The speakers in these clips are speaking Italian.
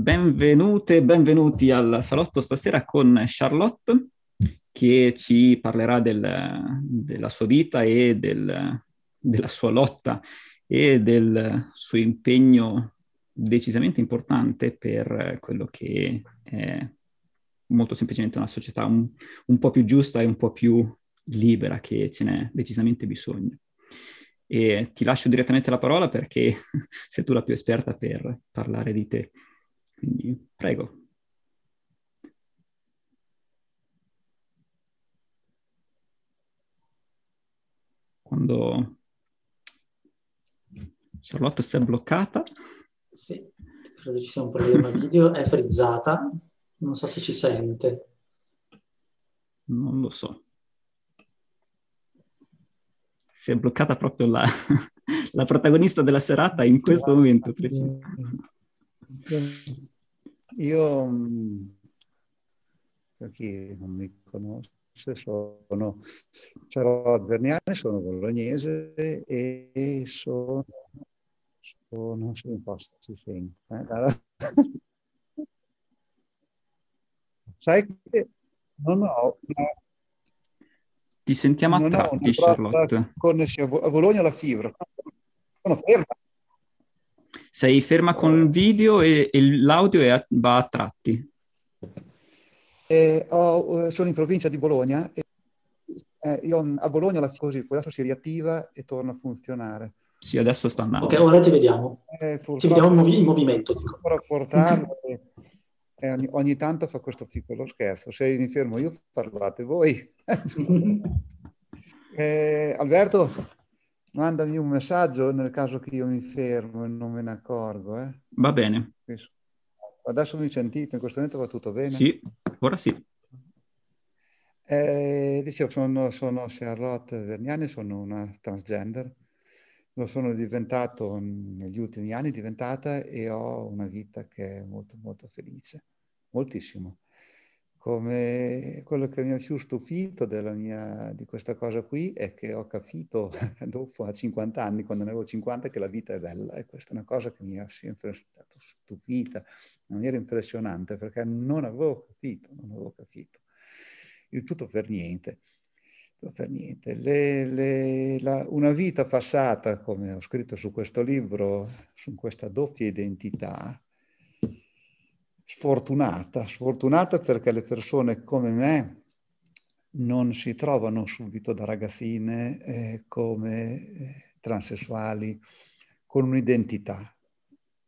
Benvenute benvenuti al salotto stasera con Charlotte che ci parlerà del, della sua vita e del, della sua lotta e del suo impegno decisamente importante per quello che è molto semplicemente una società un, un po' più giusta e un po' più libera che ce n'è decisamente bisogno. E ti lascio direttamente la parola perché sei tu la più esperta per parlare di te. Quindi prego. Quando Charlotte si è bloccata. Sì, credo ci sia un problema video, è frizzata, non so se ci sente. Non lo so. Si è bloccata proprio la, la protagonista della serata in questo momento preciso. Io, mm, per chi non mi conosce, sono Charlotte Verniani, sono bolognese e sono, sono se un po' sente. Eh? Sai che non ho una, Ti sentiamo a tratti, Charlotte. Connessione a Bologna la fibra. Sono ferma. Sei ferma con il video e, e l'audio è a, va a tratti. Eh, ho, sono in provincia di Bologna e eh, io a Bologna la così, poi adesso si riattiva e torna a funzionare. Sì, adesso sta andando. Ok, ora ti vediamo. Eh, ti vediamo in, movi- in movimento. Dico. Portarlo e ogni, ogni, tanto fa questo piccolo scherzo. Se mi fermo io, parlate voi. eh, Alberto, mandami un messaggio nel caso che io mi fermo e non me ne accorgo. Eh? Va bene. Adesso mi sentite, in questo momento va tutto bene? Sì, ora sì. Eh, dicevo, sono, sono Charlotte Verniani, sono una transgender, lo sono diventato negli ultimi anni, diventata e ho una vita che è molto molto felice, moltissimo come quello che mi ha più stupito mia, di questa cosa qui è che ho capito dopo a 50 anni, quando ne avevo 50, che la vita è bella e questa è una cosa che mi ha sempre stupita in maniera impressionante perché non avevo capito, non avevo capito. Il tutto per niente. Tutto per niente. Le, le, la, una vita passata, come ho scritto su questo libro, su questa doppia identità, sfortunata, sfortunata perché le persone come me non si trovano subito da ragazzine eh, come eh, transessuali con un'identità.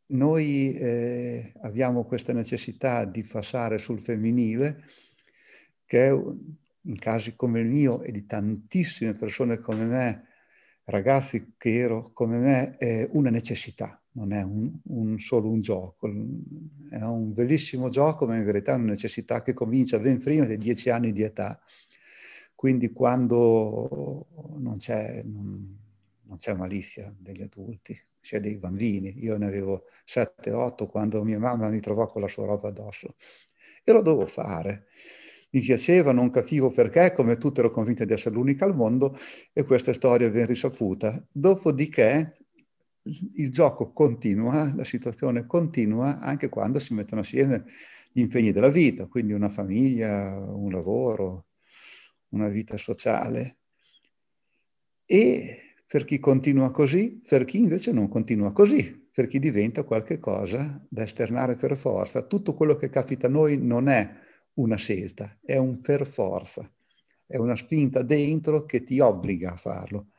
Noi eh, abbiamo questa necessità di passare sul femminile che in casi come il mio e di tantissime persone come me, ragazzi che ero come me, è una necessità non è un, un, solo un gioco, è un bellissimo gioco, ma in verità è una necessità che comincia ben prima dei dieci anni di età. Quindi quando non c'è, non, non c'è malizia degli adulti, c'è dei bambini. Io ne avevo 7-8 quando mia mamma mi trovò con la sua roba addosso. E lo dovevo fare. Mi piaceva, non capivo perché, come tutti ero convinto di essere l'unica al mondo e questa storia è ben risaputa. Dopodiché il gioco continua, la situazione continua anche quando si mettono assieme gli impegni della vita, quindi una famiglia, un lavoro, una vita sociale. E per chi continua così, per chi invece non continua così, per chi diventa qualche cosa da esternare per forza. Tutto quello che capita a noi non è una scelta, è un per forza, è una spinta dentro che ti obbliga a farlo.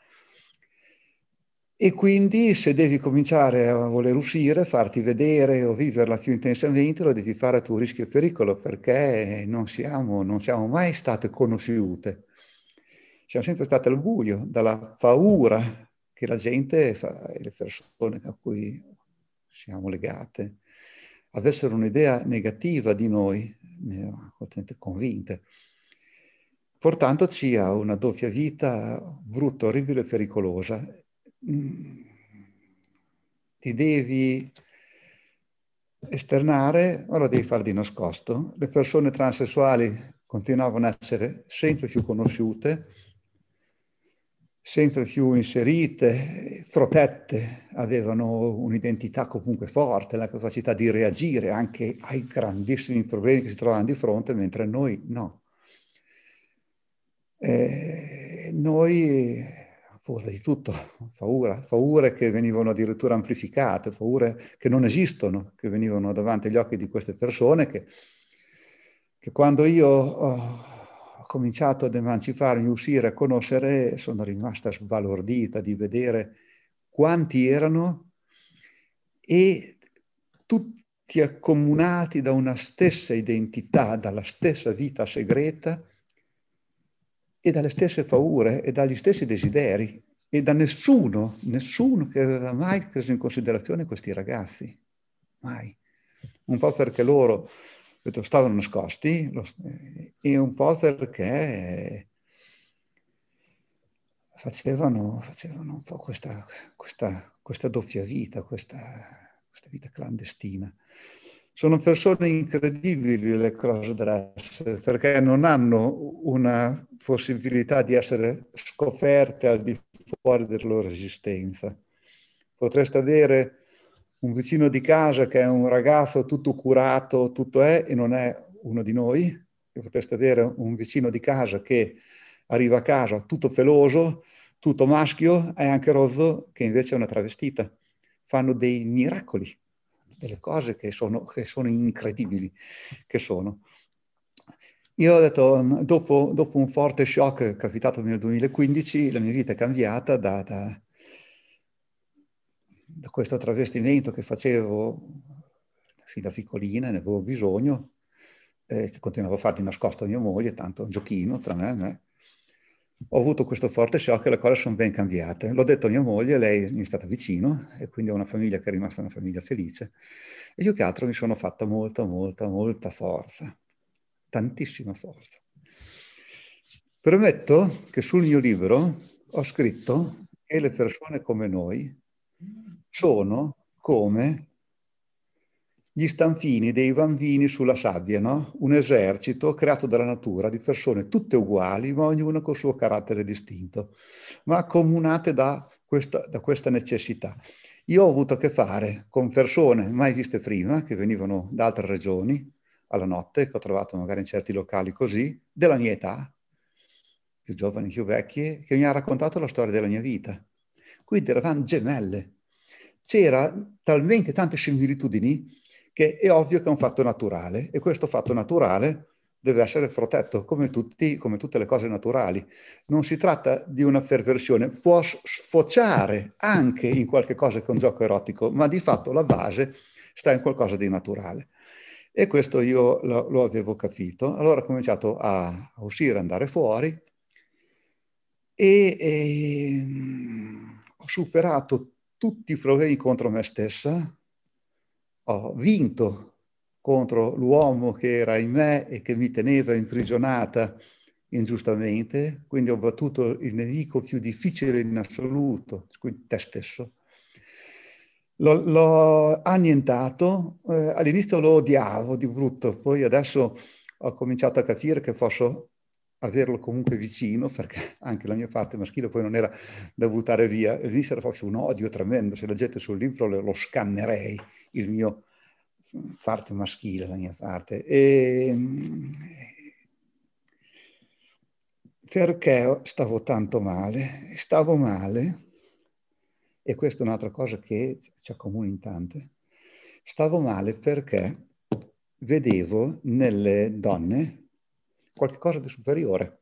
E quindi se devi cominciare a voler uscire, farti vedere o viverla più intensamente, lo devi fare a tuo rischio e pericolo perché non siamo, non siamo mai state conosciute. Siamo sempre state al buio, dalla paura che la gente e le persone a cui siamo legate avessero un'idea negativa di noi, convinte, portandoci a una doppia vita brutta, orribile e pericolosa ti devi esternare, lo devi fare di nascosto. Le persone transessuali continuavano a essere sempre più conosciute sempre più inserite, protette, avevano un'identità comunque forte, la capacità di reagire anche ai grandissimi problemi che si trovavano di fronte, mentre noi no. Eh, noi, paura di tutto, paura, paure che venivano addirittura amplificate, paure che non esistono, che venivano davanti agli occhi di queste persone che, che quando io... Oh, cominciato ad emanciparmi, uscire, a conoscere, sono rimasta sbalordita di vedere quanti erano e tutti accomunati da una stessa identità, dalla stessa vita segreta e dalle stesse paure e dagli stessi desideri e da nessuno, nessuno che aveva mai preso in considerazione questi ragazzi, mai. Un po' perché loro stavano nascosti e un po' perché facevano, facevano un po' questa, questa, questa doppia vita, questa, questa, vita clandestina. Sono persone incredibili le crossdresser perché non hanno una possibilità di essere scoperte al di fuori della loro esistenza. Potreste avere un vicino di casa che è un ragazzo tutto curato, tutto è, e non è uno di noi, potreste avere un vicino di casa che arriva a casa tutto peloso, tutto maschio, e anche rozzo, che invece è una travestita. Fanno dei miracoli, delle cose che sono, che sono incredibili, che sono. Io ho detto, dopo, dopo un forte shock capitato nel 2015, la mia vita è cambiata da, da da questo travestimento che facevo fin da piccolina, ne avevo bisogno, eh, che continuavo a fare di nascosto a mia moglie, tanto un giochino tra me e me. Ho avuto questo forte shock e le cose sono ben cambiate. L'ho detto a mia moglie, lei mi è stata vicino e quindi ho una famiglia che è rimasta una famiglia felice. E io che altro mi sono fatta molta, molta, molta forza, tantissima forza. Permetto che sul mio libro ho scritto che le persone come noi sono come gli stanfini dei bambini sulla sabbia, no? un esercito creato dalla natura di persone tutte uguali, ma ognuna con il suo carattere distinto, ma accomunate da questa, da questa necessità. Io ho avuto a che fare con persone mai viste prima, che venivano da altre regioni, alla notte, che ho trovato magari in certi locali così, della mia età, più giovani, più vecchie, che mi hanno raccontato la storia della mia vita. Quindi eravamo gemelle, c'era talmente tante similitudini che è ovvio che è un fatto naturale e questo fatto naturale deve essere protetto come, tutti, come tutte le cose naturali. Non si tratta di una perversione, può sfociare anche in qualche cosa che è un gioco erotico, ma di fatto la base sta in qualcosa di naturale. E questo io lo, lo avevo capito. Allora ho cominciato a, a uscire, andare fuori e, e ho superato tutti i problemi contro me stessa, ho vinto contro l'uomo che era in me e che mi teneva imprigionata ingiustamente, quindi ho battuto il nemico più difficile in assoluto, te stesso. L'ho, l'ho annientato, eh, all'inizio lo odiavo di brutto, poi adesso ho cominciato a capire che posso averlo comunque vicino, perché anche la mia parte maschile poi non era da buttare via. All'inizio era forse un odio tremendo, se leggete sul libro lo scannerei, il mio parte maschile, la mia parte. E, perché stavo tanto male? Stavo male, e questa è un'altra cosa che ci accomuna in tante, stavo male perché vedevo nelle donne qualcosa di superiore.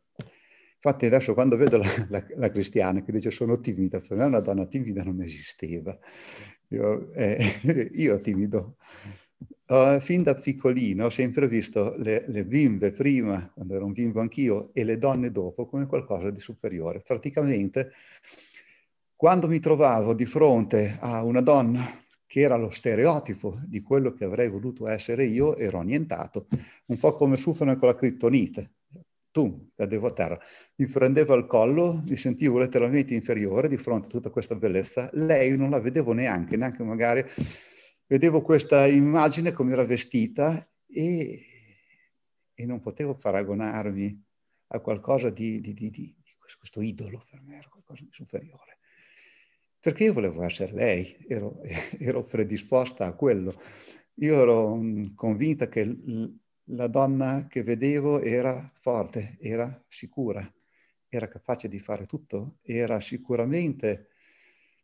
Infatti adesso quando vedo la, la, la, cristiana che dice sono timida, per me una donna timida non esisteva. Io, eh, io timido. Uh, fin da piccolino ho sempre visto le, le, bimbe prima, quando ero un bimbo anch'io, e le donne dopo come qualcosa di superiore. Praticamente, quando mi trovavo di fronte a una donna che era lo stereotipo di quello che avrei voluto essere io, ero annientato, un po' come Superman con la criptonite. Tu, cadevo a terra. Mi prendeva il collo, mi sentivo letteralmente inferiore di fronte a tutta questa bellezza. Lei non la vedevo neanche, neanche magari vedevo questa immagine come era vestita e, e non potevo paragonarmi a qualcosa di, di, di, di questo idolo per me, era qualcosa di superiore. Perché io volevo essere lei, ero, ero predisposta a quello. Io ero mm, convinta che la donna che vedevo era forte, era sicura, era capace di fare tutto, era sicuramente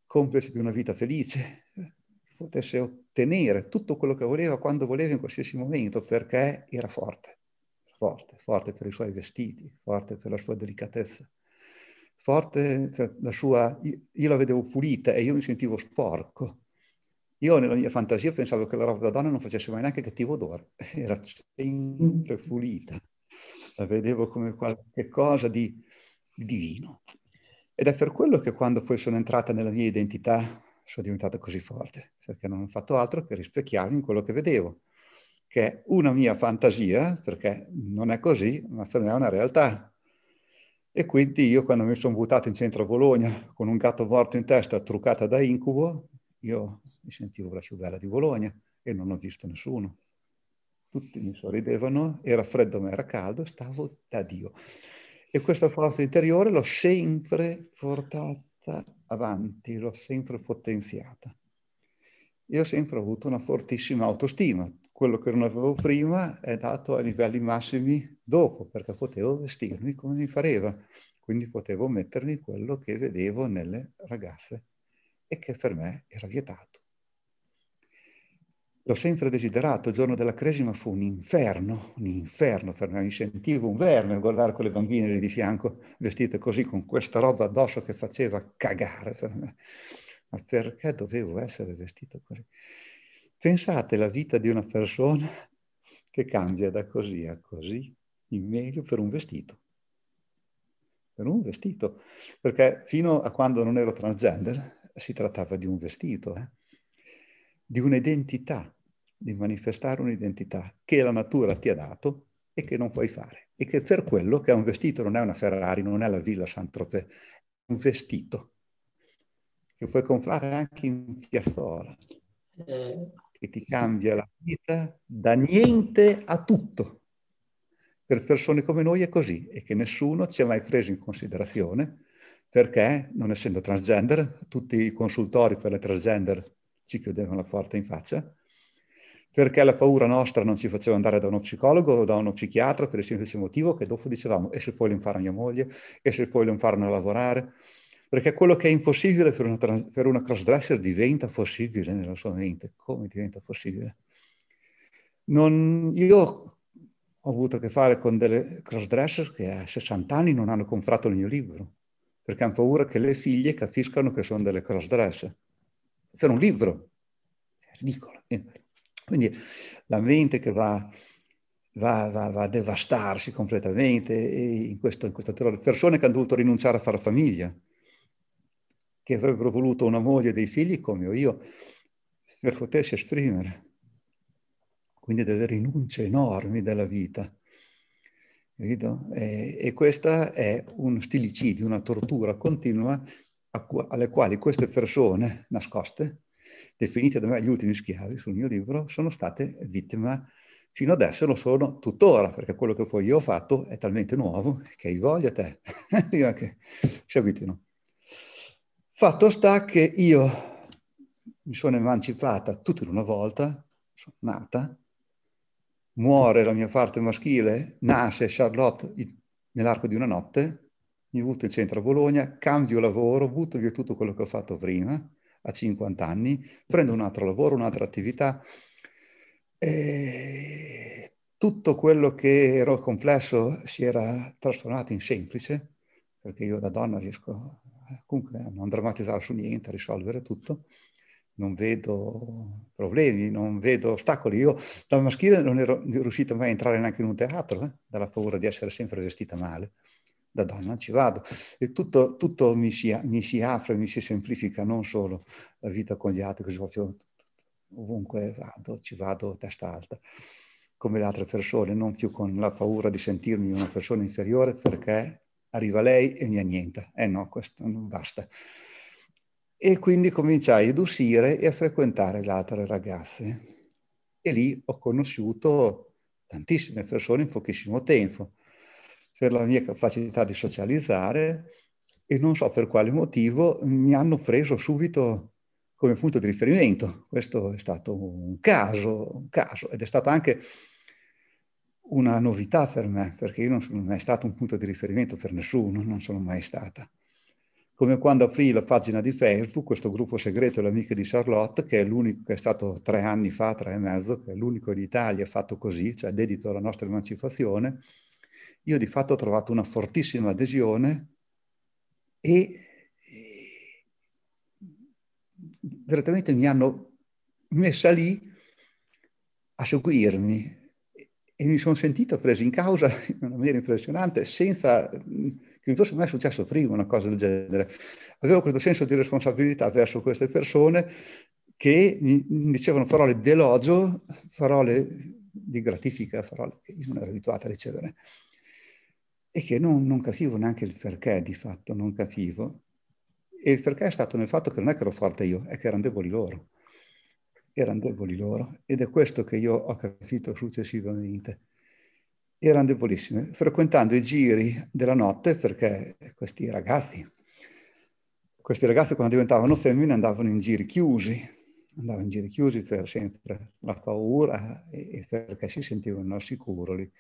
complice di una vita felice, potesse ottenere tutto quello che voleva quando voleva in qualsiasi momento, perché era forte, forte, forte per i suoi vestiti, forte per la sua delicatezza, forte per la sua... Io la vedevo pulita e io mi sentivo sporco. Io nella mia fantasia pensavo che la roba da donna non facesse mai neanche cattivo odore, era sempre pulita, la vedevo come qualche cosa di, di divino. Ed è per quello che quando poi sono entrata nella mia identità sono diventata così forte, perché non ho fatto altro che rispecchiarmi in quello che vedevo, che è una mia fantasia, perché non è così, ma per me è una realtà. E quindi io quando mi sono buttato in centro a Bologna con un gatto morto in testa truccata da incubo, io mi sentivo la più bella di Bologna e non ho visto nessuno. Tutti mi sorridevano, era freddo ma era caldo, stavo da Dio. E questa forza interiore l'ho sempre portata avanti, l'ho sempre potenziata. Io ho sempre avuto una fortissima autostima. Quello che non avevo prima è dato a livelli massimi dopo, perché potevo vestirmi come mi pareva. Quindi potevo mettermi quello che vedevo nelle ragazze e che per me era vietato. L'ho sempre desiderato, il giorno della cresima fu un inferno, un inferno per me, mi sentivo un verme a guardare quelle bambine lì di fianco, vestite così, con questa roba addosso che faceva cagare per me. Ma perché dovevo essere vestito così? Pensate la vita di una persona che cambia da così a così, in meglio per un vestito. Per un vestito. Perché fino a quando non ero transgender si trattava di un vestito, eh? di un'identità di manifestare un'identità che la natura ti ha dato e che non puoi fare. E che per quello che è un vestito non è una Ferrari, non è la Villa Saint-Tropez, è un vestito che puoi comprare anche in piazzola, eh. Che ti cambia la vita da niente a tutto. Per persone come noi è così e che nessuno ci ha mai preso in considerazione perché, non essendo transgender, tutti i consultori per le transgender ci chiudevano la porta in faccia perché la paura nostra non ci faceva andare da uno psicologo o da uno psichiatra per il semplice motivo che dopo dicevamo e se poi lo impara mia moglie, e se poi lo imparano a lavorare, perché quello che è impossibile per una, per una crossdresser diventa possibile nella sua mente. Come diventa possibile? Non, io ho avuto a che fare con delle crossdresser che a 60 anni non hanno comprato il mio libro, perché hanno paura che le figlie capiscano che sono delle crossdresser. Per un libro, è ridicolo. Quindi la mente che va, va, va, va a devastarsi completamente in questo, in questo terrore. Persone che hanno dovuto rinunciare a fare famiglia, che avrebbero voluto una moglie e dei figli come ho io, per potersi esprimere. Quindi delle rinunce enormi della vita. E, e questa è un stilicidio, una tortura continua alle quali queste persone nascoste definite da me gli ultimi schiavi sul mio libro, sono state vittime fino adesso lo sono tuttora, perché quello che poi io ho fatto è talmente nuovo che hai voglia te, che si avvitino. Fatto sta che io mi sono emancipata tutta in una volta, sono nata, muore la mia parte maschile, nasce Charlotte nell'arco di una notte, mi butto in centro a Bologna, cambio lavoro, butto via tutto quello che ho fatto prima, a 50 anni, prendo un altro lavoro, un'altra attività. E tutto quello che ero complesso si era trasformato in semplice, perché io da donna riesco comunque a non drammatizzare su niente, risolvere tutto. Non vedo problemi, non vedo ostacoli. Io da maschile non ero riuscito mai a entrare neanche in un teatro, eh, dalla paura di essere sempre vestita male da donna ci vado. E tutto, tutto mi, si, mi, si, apre, mi si semplifica, non solo la vita con gli altri, così faccio ovunque vado, ci vado testa alta, come le altre persone, non più con la paura di sentirmi una persona inferiore perché arriva lei e mi annienta. Eh no, questo non basta. E quindi cominciai ad uscire e a frequentare le altre ragazze. E lì ho conosciuto tantissime persone in pochissimo tempo per la mia capacità di socializzare e non so per quale motivo mi hanno preso subito come punto di riferimento. Questo è stato un caso, un caso ed è stato anche una novità per me, perché io non sono mai stato un punto di riferimento per nessuno, non sono mai stata. Come quando aprì la pagina di Facebook, questo gruppo segreto Le Amiche di Charlotte, che è l'unico che è stato tre anni fa, tre e mezzo, che è l'unico in Italia fatto così, cioè dedito alla nostra emancipazione, io di fatto ho trovato una fortissima adesione e direttamente mi hanno messa lì a seguirmi e mi sono sentito preso in causa in una maniera impressionante senza che mi fosse mai successo prima una cosa del genere. Avevo questo senso di responsabilità verso queste persone che mi dicevano parole di elogio, parole di gratifica, parole che io non ero abituato a ricevere e che non, non capivo neanche il perché di fatto, non capivo. E il perché è stato nel fatto che non è che ero forte io, è che erano deboli loro. Erano deboli loro. Ed è questo che io ho capito successivamente. Erano debolissime. Frequentando i giri della notte, perché questi ragazzi, questi ragazzi quando diventavano femmine andavano in giri chiusi, andavano in giri chiusi per sempre la paura e, perché si sentivano al sicuro lì.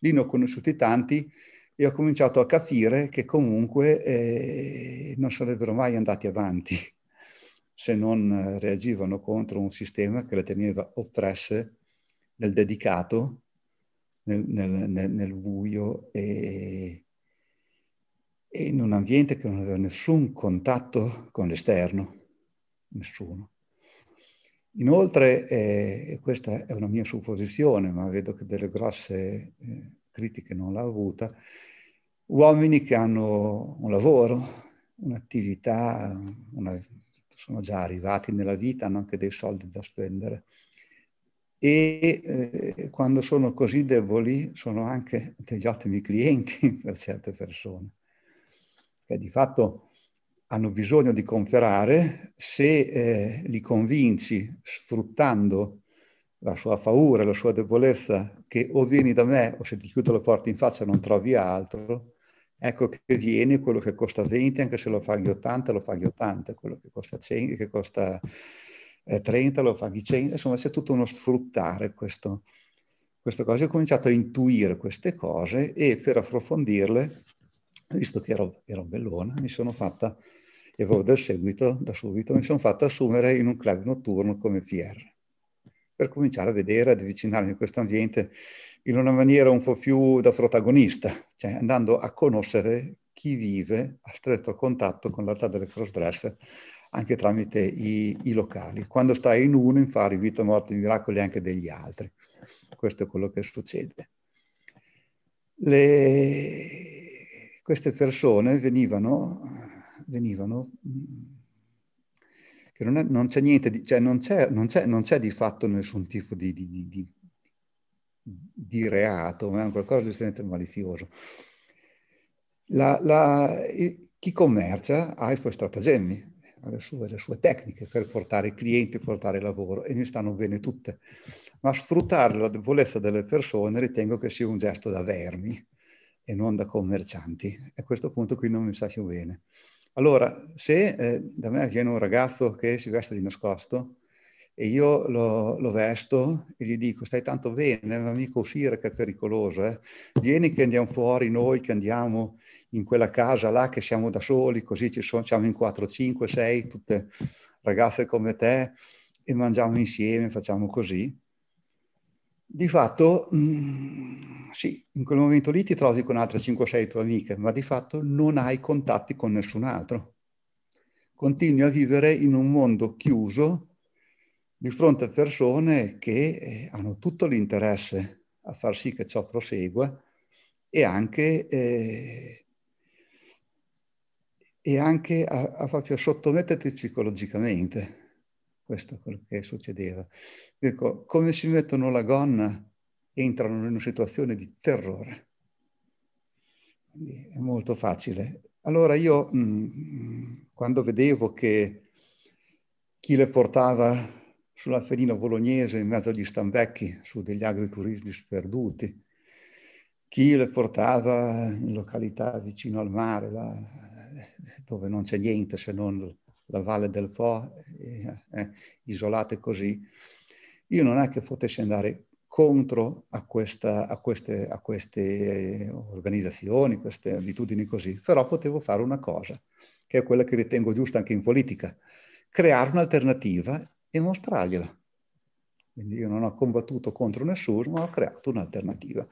Lì ne ho conosciuti tanti e ho cominciato a capire che comunque eh, non sarebbero mai andati avanti se non reagivano contro un sistema che le teneva oppresse nel dedicato, nel, nel, nel, nel buio e, e, in un ambiente che non aveva nessun contatto con l'esterno, nessuno. Inoltre, eh, questa è una mia supposizione, ma vedo che delle grosse eh, critiche non l'ha avuta, uomini che hanno un lavoro, un'attività, una, sono già arrivati nella vita, hanno anche dei soldi da spendere. E eh, quando sono così deboli sono anche degli ottimi clienti per certe persone, che di fatto hanno bisogno di comprare, se eh, li convinci sfruttando la sua paura, la sua debolezza, che o vieni da me o se ti chiudo la porta in faccia non trovi altro, Ecco che viene quello che costa 20, anche se lo paghi 80, lo paghi 80, quello che costa 100, che costa eh, 30, lo paghi 100, insomma c'è tutto uno sfruttare questo, queste cose. Ho cominciato a intuire queste cose e per approfondirle, visto che ero, ero bellona, mi sono fatta, e avevo del seguito da subito, mi sono fatta assumere in un club notturno come PR, per cominciare a vedere, ad avvicinarmi a questo ambiente in una maniera un po' più da protagonista, cioè andando a conoscere chi vive a stretto contatto con l'altà delle crossdresser anche tramite i, i, locali. Quando stai in uno infari vita, morte, miracoli anche degli altri. Questo è quello che succede. Le, queste persone venivano, venivano che non, è, non c'è niente, di, cioè non c'è, non, c'è, non c'è, di fatto nessun tipo di, di, di di reato, ma è qualcosa di estremamente malizioso. La, la, chi commercia ha i suoi stratagemmi, ha le sue, le sue, tecniche per portare i clienti, portare lavoro e mi stanno bene tutte. Ma sfruttare la debolezza delle persone ritengo che sia un gesto da vermi e non da commercianti. E a questo punto qui non mi sa più bene. Allora, se eh, da me viene un ragazzo che si veste di nascosto, e io lo, lo, vesto e gli dico stai tanto bene, ma mica uscire che è pericoloso, eh? vieni che andiamo fuori noi, che andiamo in quella casa là, che siamo da soli, così ci sono, siamo in 4, 5, 6, tutte ragazze come te e mangiamo insieme, facciamo così. Di fatto, mh, mm, sì, in quel momento lì ti trovi con altre 5-6 tue amiche, ma di fatto non hai contatti con nessun altro. Continui a vivere in un mondo chiuso di fronte a persone che eh, hanno tutto l'interesse a far sì che ciò prosegua e anche, eh, e anche a, a farci sottometterti psicologicamente. Questo è quello che succedeva. Dico, come si mettono la gonna, entrano in una situazione di terrore. È molto facile. Allora io, mh, mm, quando vedevo che chi le portava sulla Ferina Bolognese in mezzo agli stambecchi, su degli agriturismi sperduti. Chi le portava in località vicino al mare, là, dove non c'è niente se non la valle del Fo, eh, eh, isolate così, io non è che potessi andare contro a, questa, a, queste, a queste, organizzazioni, queste abitudini così, però potevo fare una cosa, che è quella che ritengo giusta anche in politica, creare un'alternativa e mostrargliela. Quindi io non ho combattuto contro nessuno, ma ho creato un'alternativa.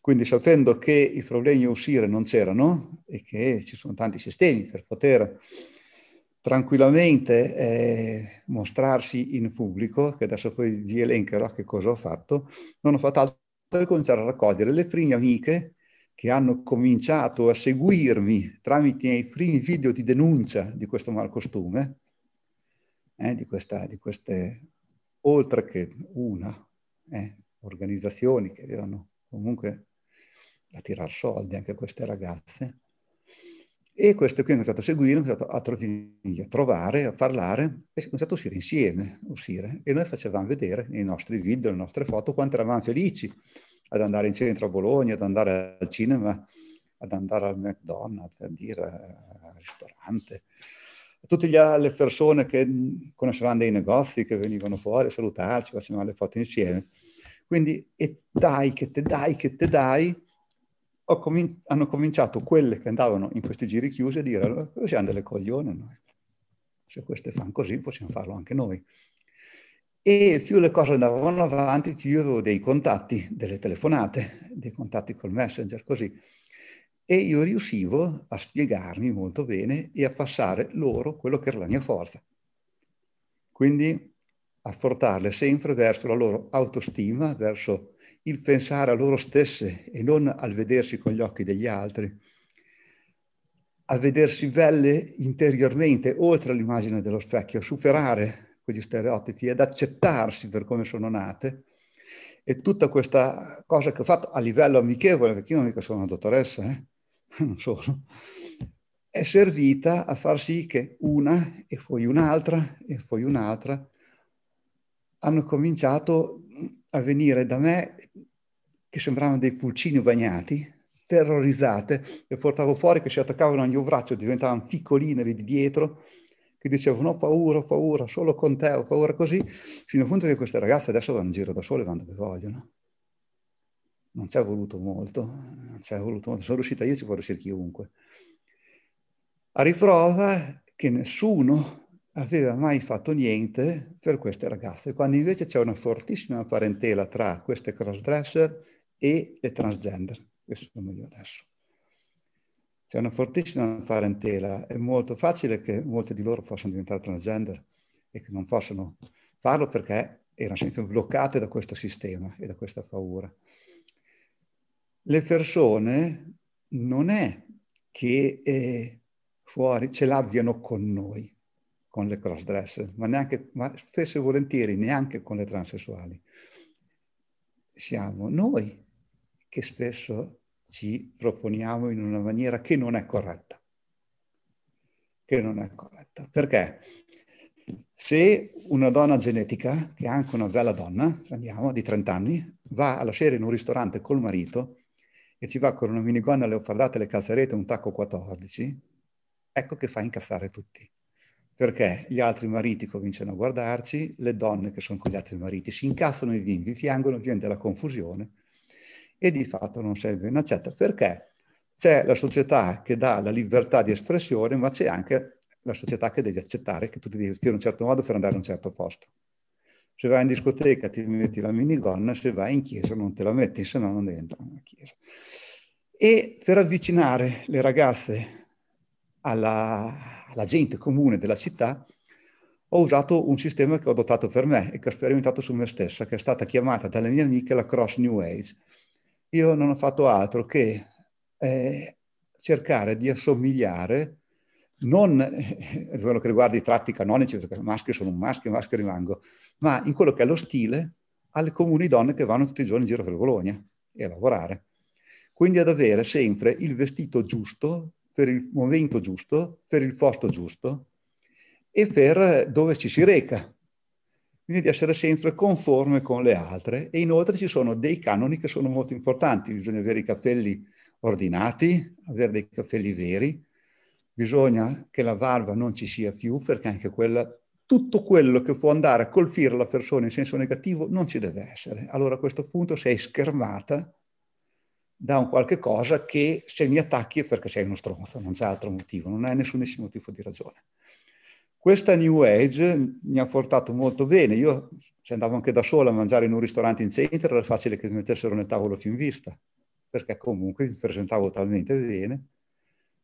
Quindi sapendo che i problemi a uscire non c'erano e che ci sono tanti sistemi per poter tranquillamente eh, mostrarsi in pubblico, che adesso poi vi elencherò che cosa ho fatto, non ho fatto altro che cominciare a raccogliere le prime amiche che hanno cominciato a seguirmi tramite i primi video di denuncia di questo malcostume, eh, di, questa, di queste, oltre che una, eh, organizzazioni che avevano comunque a tirare soldi anche a queste ragazze, e questo qui ho iniziato a seguire, ho iniziato a, trovare, a parlare e ho iniziato a uscire insieme, uscire. E noi facevamo vedere nei nostri video, nelle nostre foto, quanto eravamo felici ad andare in centro a Bologna, ad andare al cinema, ad andare al McDonald's, a dire, al ristorante. Tutte le persone che conoscevamo dei negozi, che venivano fuori a salutarci, facevamo le foto insieme. Quindi, e dai che te dai che te dai, comin- hanno cominciato quelle che andavano in questi giri chiusi a dire siamo delle coglione noi. Se queste fanno così possiamo farlo anche noi. E più le cose andavano avanti, più io avevo dei contatti, delle telefonate, dei contatti col messenger, così. E io riuscivo a spiegarmi molto bene e a passare loro quello che era la mia forza. Quindi a portarle sempre verso la loro autostima, verso il pensare a loro stesse e non al vedersi con gli occhi degli altri, a vedersi belle interiormente, oltre all'immagine dello specchio, a superare quegli stereotipi ed accettarsi per come sono nate. E tutta questa cosa che ho fatto a livello amichevole, perché io non mica sono una dottoressa, eh? non sono, è servita a far sì che una e poi un'altra e poi un'altra hanno cominciato a venire da me che sembravano dei pulcini bagnati, terrorizzate, e portavo fuori che si attaccavano al mio braccio, diventavano piccoline di dietro, che dicevano ho paura, ho paura, solo con te, ho paura così, fino al punto che queste ragazze adesso vanno in giro da sole vanno dove vogliono. Non ci è voluto molto, non ci è voluto molto, sono riuscita io, ci può riuscire chiunque. A riprova che nessuno aveva mai fatto niente per queste ragazze, quando invece c'è una fortissima parentela tra queste crossdresser e le transgender, che sono io adesso. C'è una fortissima parentela, è molto facile che molte di loro possano diventare transgender e che non possano farlo perché erano sempre bloccate da questo sistema e da questa paura. Le persone non è che eh, fuori ce l'abbiano con noi, con le crossdresser, ma, neanche, ma spesso e volentieri neanche con le transessuali. Siamo noi che spesso ci proponiamo in una maniera che non è corretta. Che non è corretta. Perché se una donna genetica, che è anche una bella donna, andiamo, di 30 anni, va alla sera in un ristorante col marito e ci va con una minigonna leopardata, le calzarete un tacco 14, ecco che fa incazzare tutti perché gli altri mariti cominciano a guardarci, le donne che sono con gli altri mariti si incazzano e vi piangono, viene della confusione e di fatto non sei ben accetta. Perché? C'è la società che dà la libertà di espressione, ma c'è anche la società che deve accettare che tu ti devi vestire in un certo modo per andare a un certo posto. Se vai in discoteca ti metti la minigonna, se vai in chiesa non te la metti, se no non devi entrare in chiesa. E per avvicinare le ragazze alla, alla gente comune della città, ho usato un sistema che ho adottato per me e che ho sperimentato su me stessa, che è stata chiamata dalle mie amiche la Cross New Age. Io non ho fatto altro che eh, cercare di assomigliare, non eh, quello che riguarda i tratti canonici, perché maschi sono un maschio, maschio rimango, ma in quello che è lo stile alle comuni donne che vanno tutti i giorni in giro per Bologna e a lavorare. Quindi ad avere sempre il vestito giusto per il momento giusto, per il posto giusto e per dove ci si reca. Quindi di essere sempre conforme con le altre e inoltre ci sono dei canoni che sono molto importanti, bisogna avere i capelli ordinati, avere dei capelli veri, bisogna che la valva non ci sia più perché anche quella, tutto quello che può andare a colpire la persona in senso negativo non ci deve essere. Allora a questo punto sei schermata da un qualche cosa che se mi attacchi è perché sei uno stronzo, non c'è altro motivo, non hai nessunissimo tipo di ragione. Questa New Age mi ha portato molto bene. Io se andavo anche da sola a mangiare in un ristorante in centro era facile che mi mettessero nel tavolo fin vista, perché comunque mi presentavo talmente bene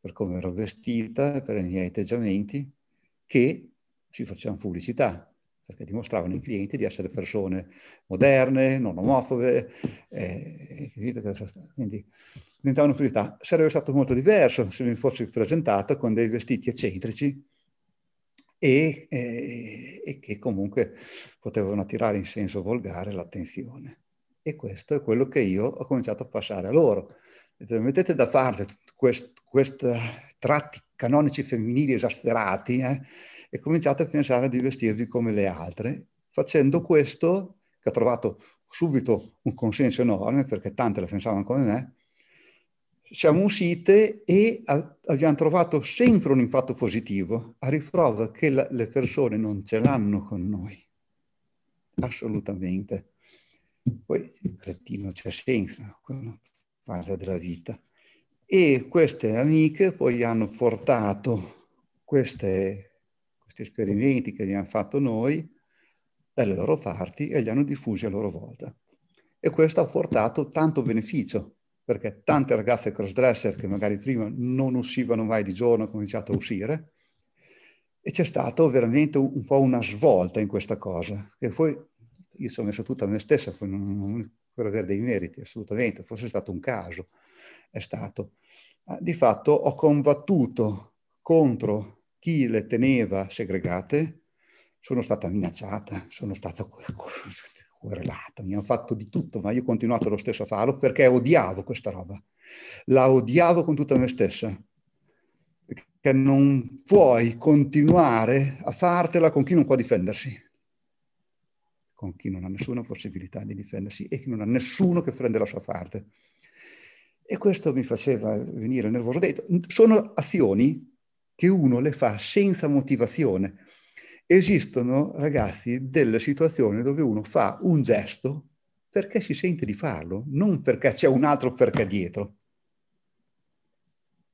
per come ero vestita, per i miei atteggiamenti, che ci facevano pubblicità, perché dimostravano ai clienti di essere persone moderne, non omofobe, eh, quindi diventavano pubblicità. Sarebbe stato molto diverso se mi fossi presentato con dei vestiti eccentrici e, eh, e che comunque potevano attirare in senso volgare l'attenzione. E questo è quello che io ho cominciato a passare a loro mettete da parte questi tratti canonici femminili esasperati eh, e cominciate a pensare di vestirvi come le altre. Facendo questo, che ho trovato subito un consenso enorme, perché tante la pensavano come me, siamo uscite e abbiamo trovato sempre un impatto positivo, a riprova che la, le persone non ce l'hanno con noi. Assolutamente. Poi il cretino c'è senso, parte della vita. E queste amiche poi hanno portato queste, questi esperimenti che abbiamo fatto noi dalle loro parti e li hanno diffusi a loro volta. E questo ha portato tanto beneficio, perché tante ragazze crossdresser che magari prima non uscivano mai di giorno hanno cominciato a uscire e c'è stato veramente un, un po' una svolta in questa cosa, che poi io sono messo tutta me stessa, poi non, non, per avere dei meriti, assolutamente, fosse stato un caso, è stato. Di fatto ho combattuto contro chi le teneva segregate, sono stata minacciata, sono stata querelata, mi hanno fatto di tutto, ma io ho continuato lo stesso a farlo perché odiavo questa roba. La odiavo con tutta me stessa. Perché non puoi continuare a fartela con chi non può difendersi con chi non ha nessuna possibilità di difendersi e chi non ha nessuno che prende la sua parte. E questo mi faceva venire nervoso dentro. Sono azioni che uno le fa senza motivazione. Esistono, ragazzi, delle situazioni dove uno fa un gesto perché si sente di farlo, non perché c'è un altro perché dietro.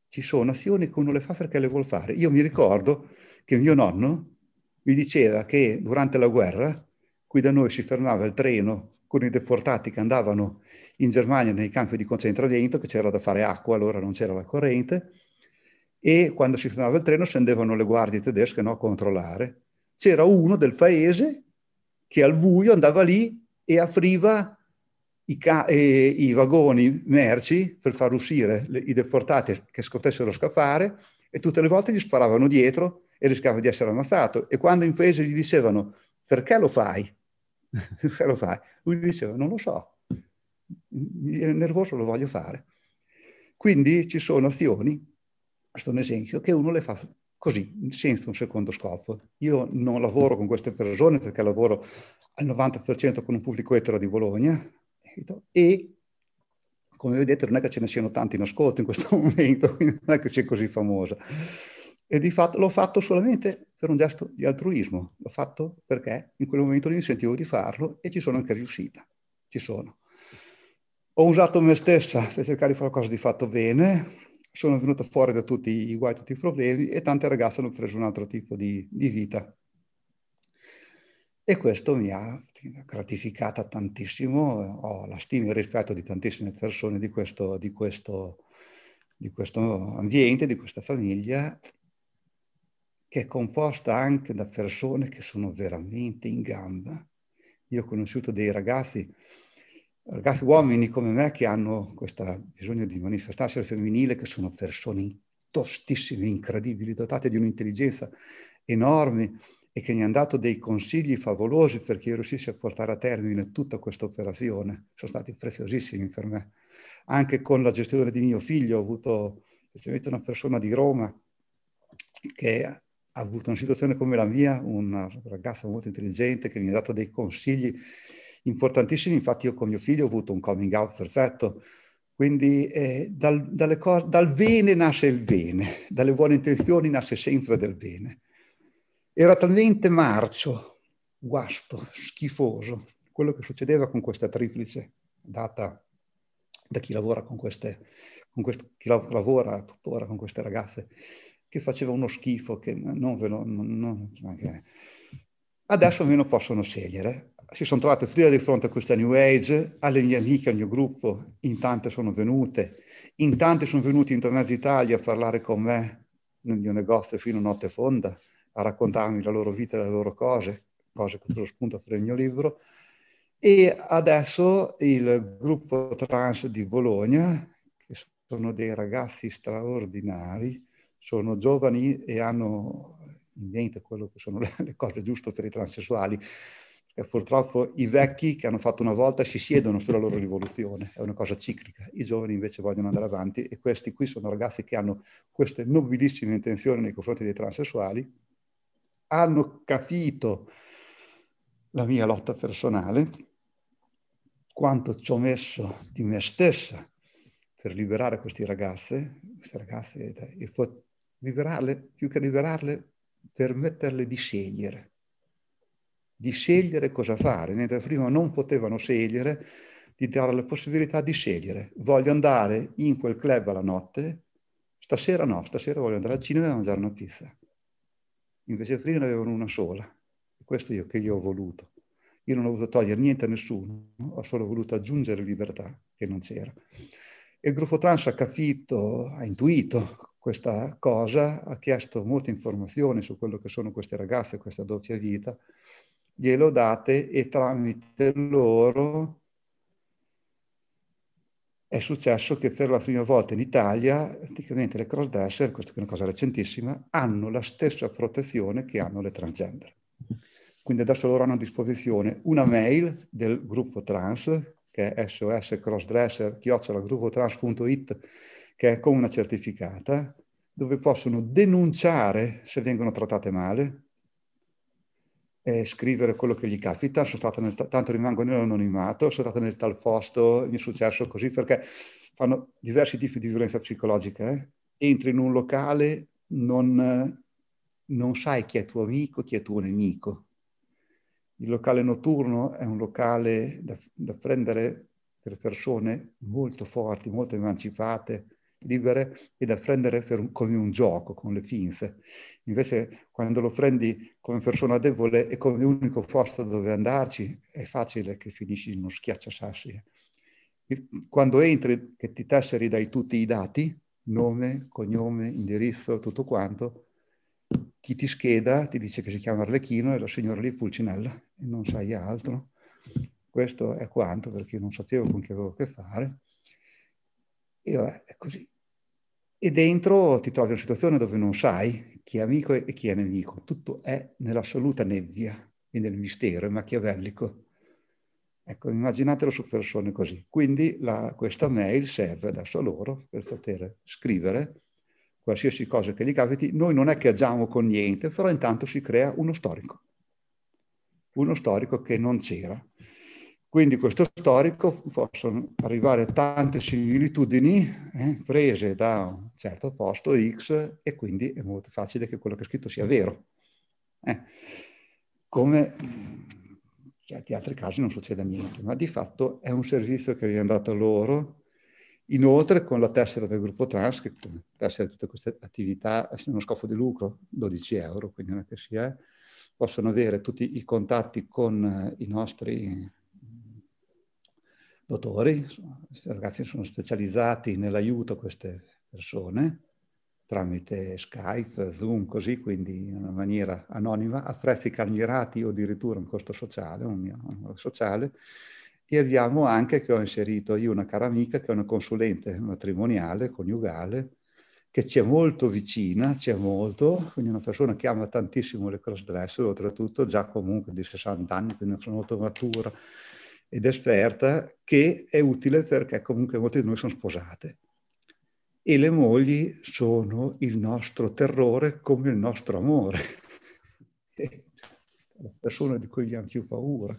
Ci sono azioni che uno le fa perché le vuole fare. Io mi ricordo che mio nonno mi diceva che durante la guerra Qui da noi si fermava il treno con i deportati che andavano in Germania nei campi di concentramento, che c'era da fare acqua, allora non c'era la corrente, e quando si fermava il treno scendevano le guardie tedesche no, a controllare. C'era uno del paese che al buio andava lì e apriva i, ca- eh, i vagoni merci per far uscire le, i deportati che scotessero scappare e tutte le volte gli sparavano dietro e rischiava di essere ammazzato. E quando in paese gli dicevano perché lo fai? Se lo fai? Lui diceva, non lo so, viene nervoso, lo voglio fare. Quindi ci sono azioni, questo è un esempio, che uno le fa così, senza un secondo scopo. Io non lavoro con queste persone perché lavoro al 90% con un pubblico etero di Bologna e come vedete non è che ce ne siano tanti in ascolto in questo momento, non è che sia così famosa. E di fatto l'ho fatto solamente per un gesto di altruismo. L'ho fatto perché in quel momento mi sentivo di farlo e ci sono anche riuscita. Ci sono. Ho usato me stessa per cercare di fare qualcosa di fatto bene, sono venuta fuori da tutti i guai, tutti i problemi e tante ragazze hanno preso un altro tipo di, di vita. E questo mi ha gratificata tantissimo, ho la stima e il rispetto di tantissime persone di questo, di questo, di questo ambiente, di questa famiglia che è composta anche da persone che sono veramente in gamba. Io ho conosciuto dei ragazzi, ragazzi uomini come me che hanno questo bisogno di manifestarsi al femminile, che sono persone tostissime, incredibili, dotate di un'intelligenza enorme e che mi hanno dato dei consigli favolosi perché io riuscissi a portare a termine tutta questa operazione. Sono stati preziosissimi per me. Anche con la gestione di mio figlio ho avuto specialmente una persona di Roma che ha avuto una situazione come la mia, una ragazza molto intelligente che mi ha dato dei consigli importantissimi. Infatti io con mio figlio ho avuto un coming out perfetto. Quindi eh, dal, cose, dal bene nasce il bene, dalle buone intenzioni nasce sempre del bene. Era talmente marcio, guasto, schifoso, quello che succedeva con questa triplice data da chi lavora con queste, con queste chi lavora tuttora con queste ragazze, che faceva uno schifo che non ve lo... Non, non, adesso almeno possono scegliere si sono trovate frida di fronte a questa New Age, alle mie amiche, al mio gruppo, in tante sono venute, in tante sono venuti in Mezzo Italia a parlare con me nel mio negozio fino a notte fonda, a raccontarmi la loro vita e le loro cose, cose che spunto per il mio libro. E adesso il gruppo trans di Bologna, che sono dei ragazzi straordinari, sono giovani e hanno in mente quello che sono le cose giuste per i transessuali, e purtroppo i vecchi che hanno fatto una volta si siedono sulla loro rivoluzione, è una cosa ciclica. I giovani invece vogliono andare avanti e questi qui sono ragazzi che hanno queste nobilissime intenzioni nei confronti dei transessuali, hanno capito la mia lotta personale, quanto ci ho messo di me stessa per liberare queste ragazze, queste ragazze e liberarle, più che liberarle, permetterle di scegliere di scegliere cosa fare, mentre prima non potevano scegliere, di dare la possibilità di scegliere. Voglio andare in quel club alla notte, stasera no, stasera voglio andare al cinema e mangiare una pizza. Invece prima ne avevano una sola. Questo io che io ho voluto. Io non ho voluto togliere niente a nessuno, ho solo voluto aggiungere libertà che non c'era. E il gruppo trans ha capito, ha intuito questa cosa, ha chiesto molte informazioni su quello che sono queste ragazze, questa doppia vita, glielo date e tramite loro è successo che per la prima volta in Italia praticamente le crossdresser, questa è una cosa recentissima, hanno la stessa protezione che hanno le transgender. Quindi adesso loro hanno a disposizione una mail del gruppo trans, che è SOS Crossdresser, che è con una certificata, dove possono denunciare se vengono trattate male, eh, scrivere quello che gli capita, sono stato nel, tanto rimango nell'anonimato, sono stato nel tal posto, mi è successo così, perché fanno diversi tipi di violenza psicologica. Eh? Entri in un locale, non, non sai chi è tuo amico, chi è tuo nemico. Il locale notturno è un locale da, da prendere per persone molto forti, molto emancipate, libere e da prendere un, come un gioco, con le pinze. Invece quando lo prendi come persona debole e come unico posto dove andarci, è facile che finisci in uno schiacciasassi. Quando entri, che ti tesseri dai tutti i dati, nome, cognome, indirizzo, tutto quanto, chi ti scheda ti dice che si chiama Arlecchino e la signora lì Pulcinella e non sai altro. Questo è quanto perché non sapevo con chi avevo a che fare. E vabbè, è così. E dentro ti trovi in una situazione dove non sai chi è amico e chi è nemico. Tutto è nell'assoluta nebbia e nel mistero, è machiavellico. Ecco, immaginatelo su persone così. Quindi la, questa mail serve adesso a loro per poter scrivere qualsiasi cosa che gli capiti. Noi non è che agiamo con niente, però intanto si crea uno storico. Uno storico che non c'era. Quindi questo storico possono arrivare tante similitudini eh, prese da un certo posto X e quindi è molto facile che quello che è scritto sia vero. Eh, come in certi altri casi non succede niente, ma di fatto è un servizio che viene dato loro. Inoltre con la tessera del gruppo trans, che tessera tutte queste attività è uno scofo di lucro, 12 euro, quindi non è che sia, possono avere tutti i contatti con eh, i nostri dottori, questi ragazzi sono specializzati nell'aiuto a queste persone tramite Skype, Zoom, così, quindi in una maniera anonima, a prezzi calmierati o addirittura un costo sociale, un mio sociale. E abbiamo anche, che ho inserito io, una cara amica che è una consulente matrimoniale, coniugale, che ci è molto vicina, ci è molto, quindi una persona che ama tantissimo le crossdresser, oltretutto già comunque di 60 anni, quindi persona molto matura, ed esperta che è utile perché comunque molte di noi sono sposate e le mogli sono il nostro terrore come il nostro amore. la persona di cui abbiamo più paura.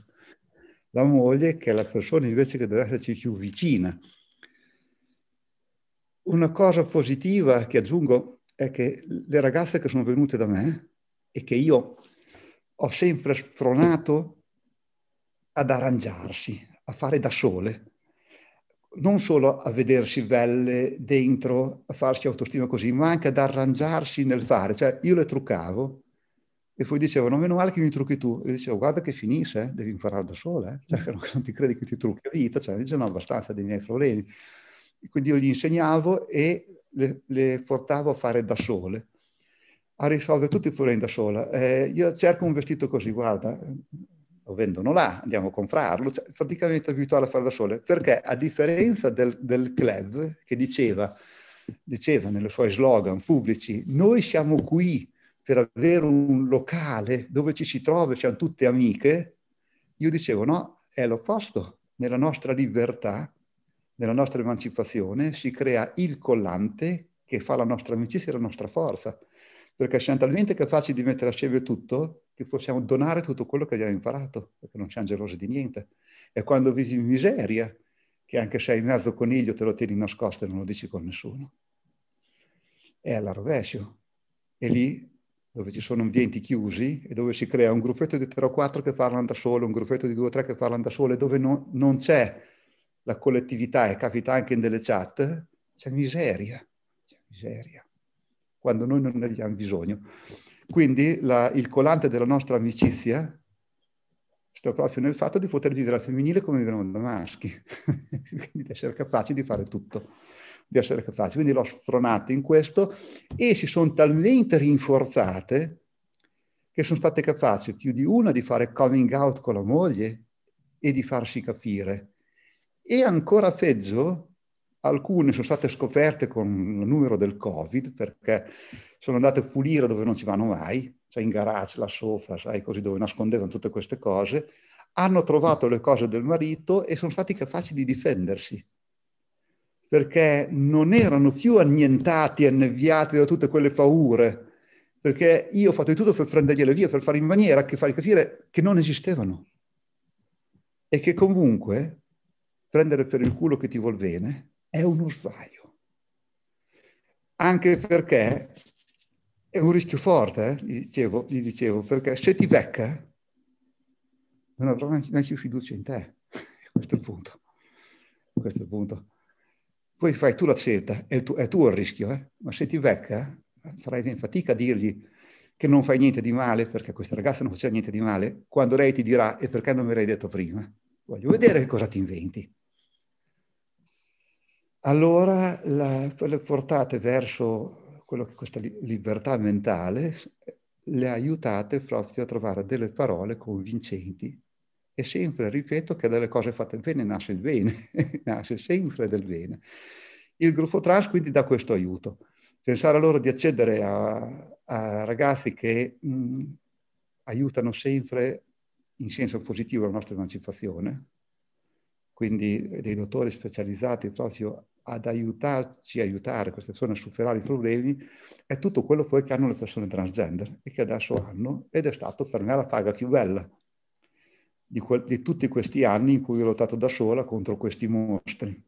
La moglie che è la persona invece che deve esserci più vicina. una cosa positiva che aggiungo è che le ragazze che sono venute da me e che io ho sempre sfronato ad arrangiarsi, a fare da sole, non solo a vedersi belle dentro, a farsi autostima così, ma anche ad arrangiarsi nel fare. Cioè, io le truccavo e poi dicevano, meno male che mi trucchi tu. E dicevo, guarda che finisce, eh? devi imparare da sola. Eh? Cioè, non, non ti credi che ti trucchi a vita, cioè, dice, no, abbastanza dei miei problemi. E quindi io gli insegnavo e le, le portavo a fare da sole, a risolvere tutti i problemi da sola. Eh, io cerco un vestito così, guarda, lo vendono là, andiamo a comprarlo, cioè, praticamente abituale a fare da sole, perché a differenza del, del club che diceva, diceva nei suoi slogan pubblici, noi siamo qui per avere un locale dove ci si trova, siamo tutte amiche, io dicevo no, è l'opposto, nella nostra libertà, nella nostra emancipazione si crea il collante che fa la nostra amicizia e la nostra forza perché siamo talmente capaci di mettere assieme tutto che possiamo donare tutto quello che abbiamo imparato, perché non siamo gelosi di niente. E quando vivi in miseria, che anche se hai mezzo coniglio te lo tieni nascosto e non lo dici con nessuno. È alla rovescio. E lì dove ci sono ambienti chiusi e dove si crea un gruppetto di 3 o 4 che parlano da solo, un gruppetto di 2 o 3 che parlano da solo, e dove no, non c'è la collettività, e capita anche in delle chat, c'è miseria. C'è miseria quando noi non ne abbiamo bisogno. Quindi la, il collante della nostra amicizia sta proprio nel fatto di poter vivere al femminile come vivono da maschi, quindi di essere capaci di fare tutto, di essere capaci. Quindi l'ho sfronato in questo e si sono talmente rinforzate che sono state capaci più di una di fare coming out con la moglie e di farsi capire. E ancora peggio, Alcune sono state scoperte con il numero del Covid perché sono andate a pulire dove non ci vanno mai, cioè in garage, là sopra, sai, così dove nascondevano tutte queste cose. Hanno trovato le cose del marito e sono stati capaci di difendersi perché non erano più annientati, annebbiati da tutte quelle paure, perché io ho fatto di tutto per prendergliele via, per fare in maniera che fargli capire che non esistevano e che comunque prendere per il culo che ti vuol bene è uno sbaglio. Anche perché è un rischio forte, eh? gli, dicevo, gli dicevo, perché se ti becca non mai più fiducia in te. Questo è il punto. Questo è il punto. Poi fai tu la scelta, è, tu, è tuo il rischio, eh? ma se ti becca farai fatica a dirgli che non fai niente di male, perché questa ragazza non faceva niente di male, quando lei ti dirà e perché non me l'hai detto prima? Voglio vedere cosa ti inventi allora la, le portate verso quello che questa libertà mentale, le aiutate proprio a trovare delle parole convincenti. E sempre ripeto che dalle cose fatte bene nasce il bene, nasce sempre del bene. Il gruppo trans quindi dà questo aiuto. Pensare loro di accedere a, a ragazzi che mh, aiutano sempre in senso positivo la nostra emancipazione, quindi dei dottori specializzati proprio ad aiutarci, aiutare queste persone a superare i problemi, è tutto quello poi che hanno le persone transgender e che adesso hanno, ed è stato per me la paga più bella di, que- di tutti questi anni in cui ho lottato da sola contro questi mostri.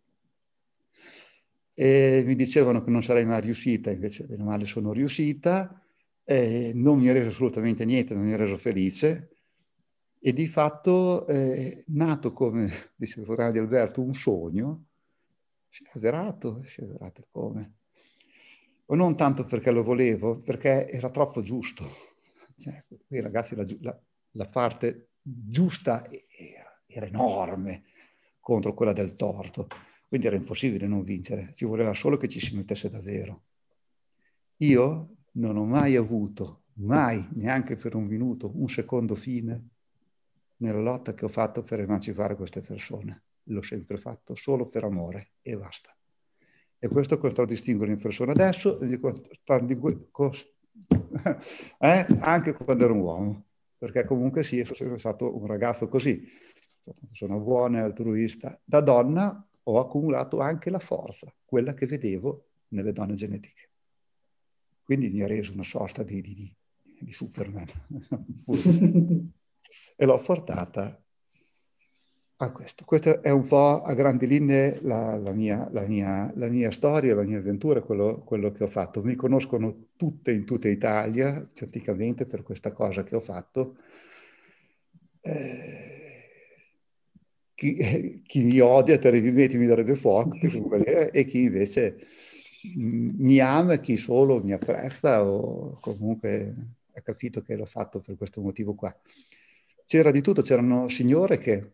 E mi dicevano che non sarei mai riuscita, invece bene male sono riuscita, e non mi ha reso assolutamente niente, non mi ha reso felice, e di fatto è nato, come diceva il programma di Alberto, un sogno, è avverato come? O non tanto perché lo volevo, perché era troppo giusto. Cioè, qui ragazzi la, la, la parte giusta era, era enorme contro quella del torto, quindi era impossibile non vincere, ci voleva solo che ci si mettesse davvero. Io non ho mai avuto, mai, neanche per un minuto, un secondo fine nella lotta che ho fatto per emancipare queste persone. L'ho sempre fatto solo per amore e basta. E questo contraddistingue persone adesso eh, anche quando ero un uomo, perché comunque sì, sono sempre stato un ragazzo così. Sono buona e altruista. Da donna ho accumulato anche la forza, quella che vedevo nelle donne genetiche. Quindi mi ha reso una sorta di, di, di Superman. e l'ho portata a questo. Questa è un po' a grandi linee la, la, mia, la, mia, la mia, storia, la mia avventura, quello, quello, che ho fatto. Mi conoscono tutte in tutta Italia, praticamente, per questa cosa che ho fatto. Eh, chi, chi, mi odia terribilmente mi darebbe fuoco, e chi invece mi ama, chi solo mi apprezza o comunque ha capito che l'ho fatto per questo motivo qua. C'era di tutto, c'erano signore che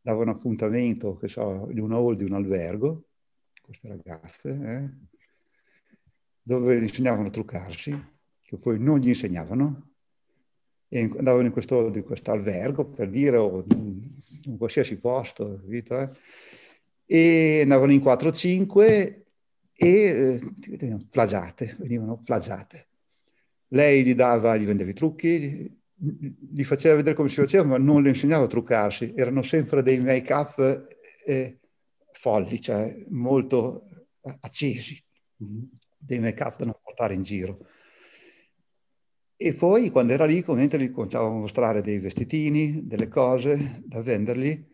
davano appuntamento, che so, di una hall di un albergo, queste ragazze, eh, dove gli insegnavano a truccarsi, che poi non gli insegnavano, e andavano in questo, di questo albergo, per dire, o in qualsiasi posto, capito, eh? e andavano in 4-5 e eh, plagiate, venivano plagiate. Lei gli dava, gli vendeva i trucchi, gli faceva vedere come si faceva, ma non le insegnava a truccarsi. Erano sempre dei make-up eh, folli, cioè molto accesi, mm-hmm. dei make-up da non portare in giro. E poi, quando era lì, gli cominciava a mostrare dei vestitini, delle cose da vendergli,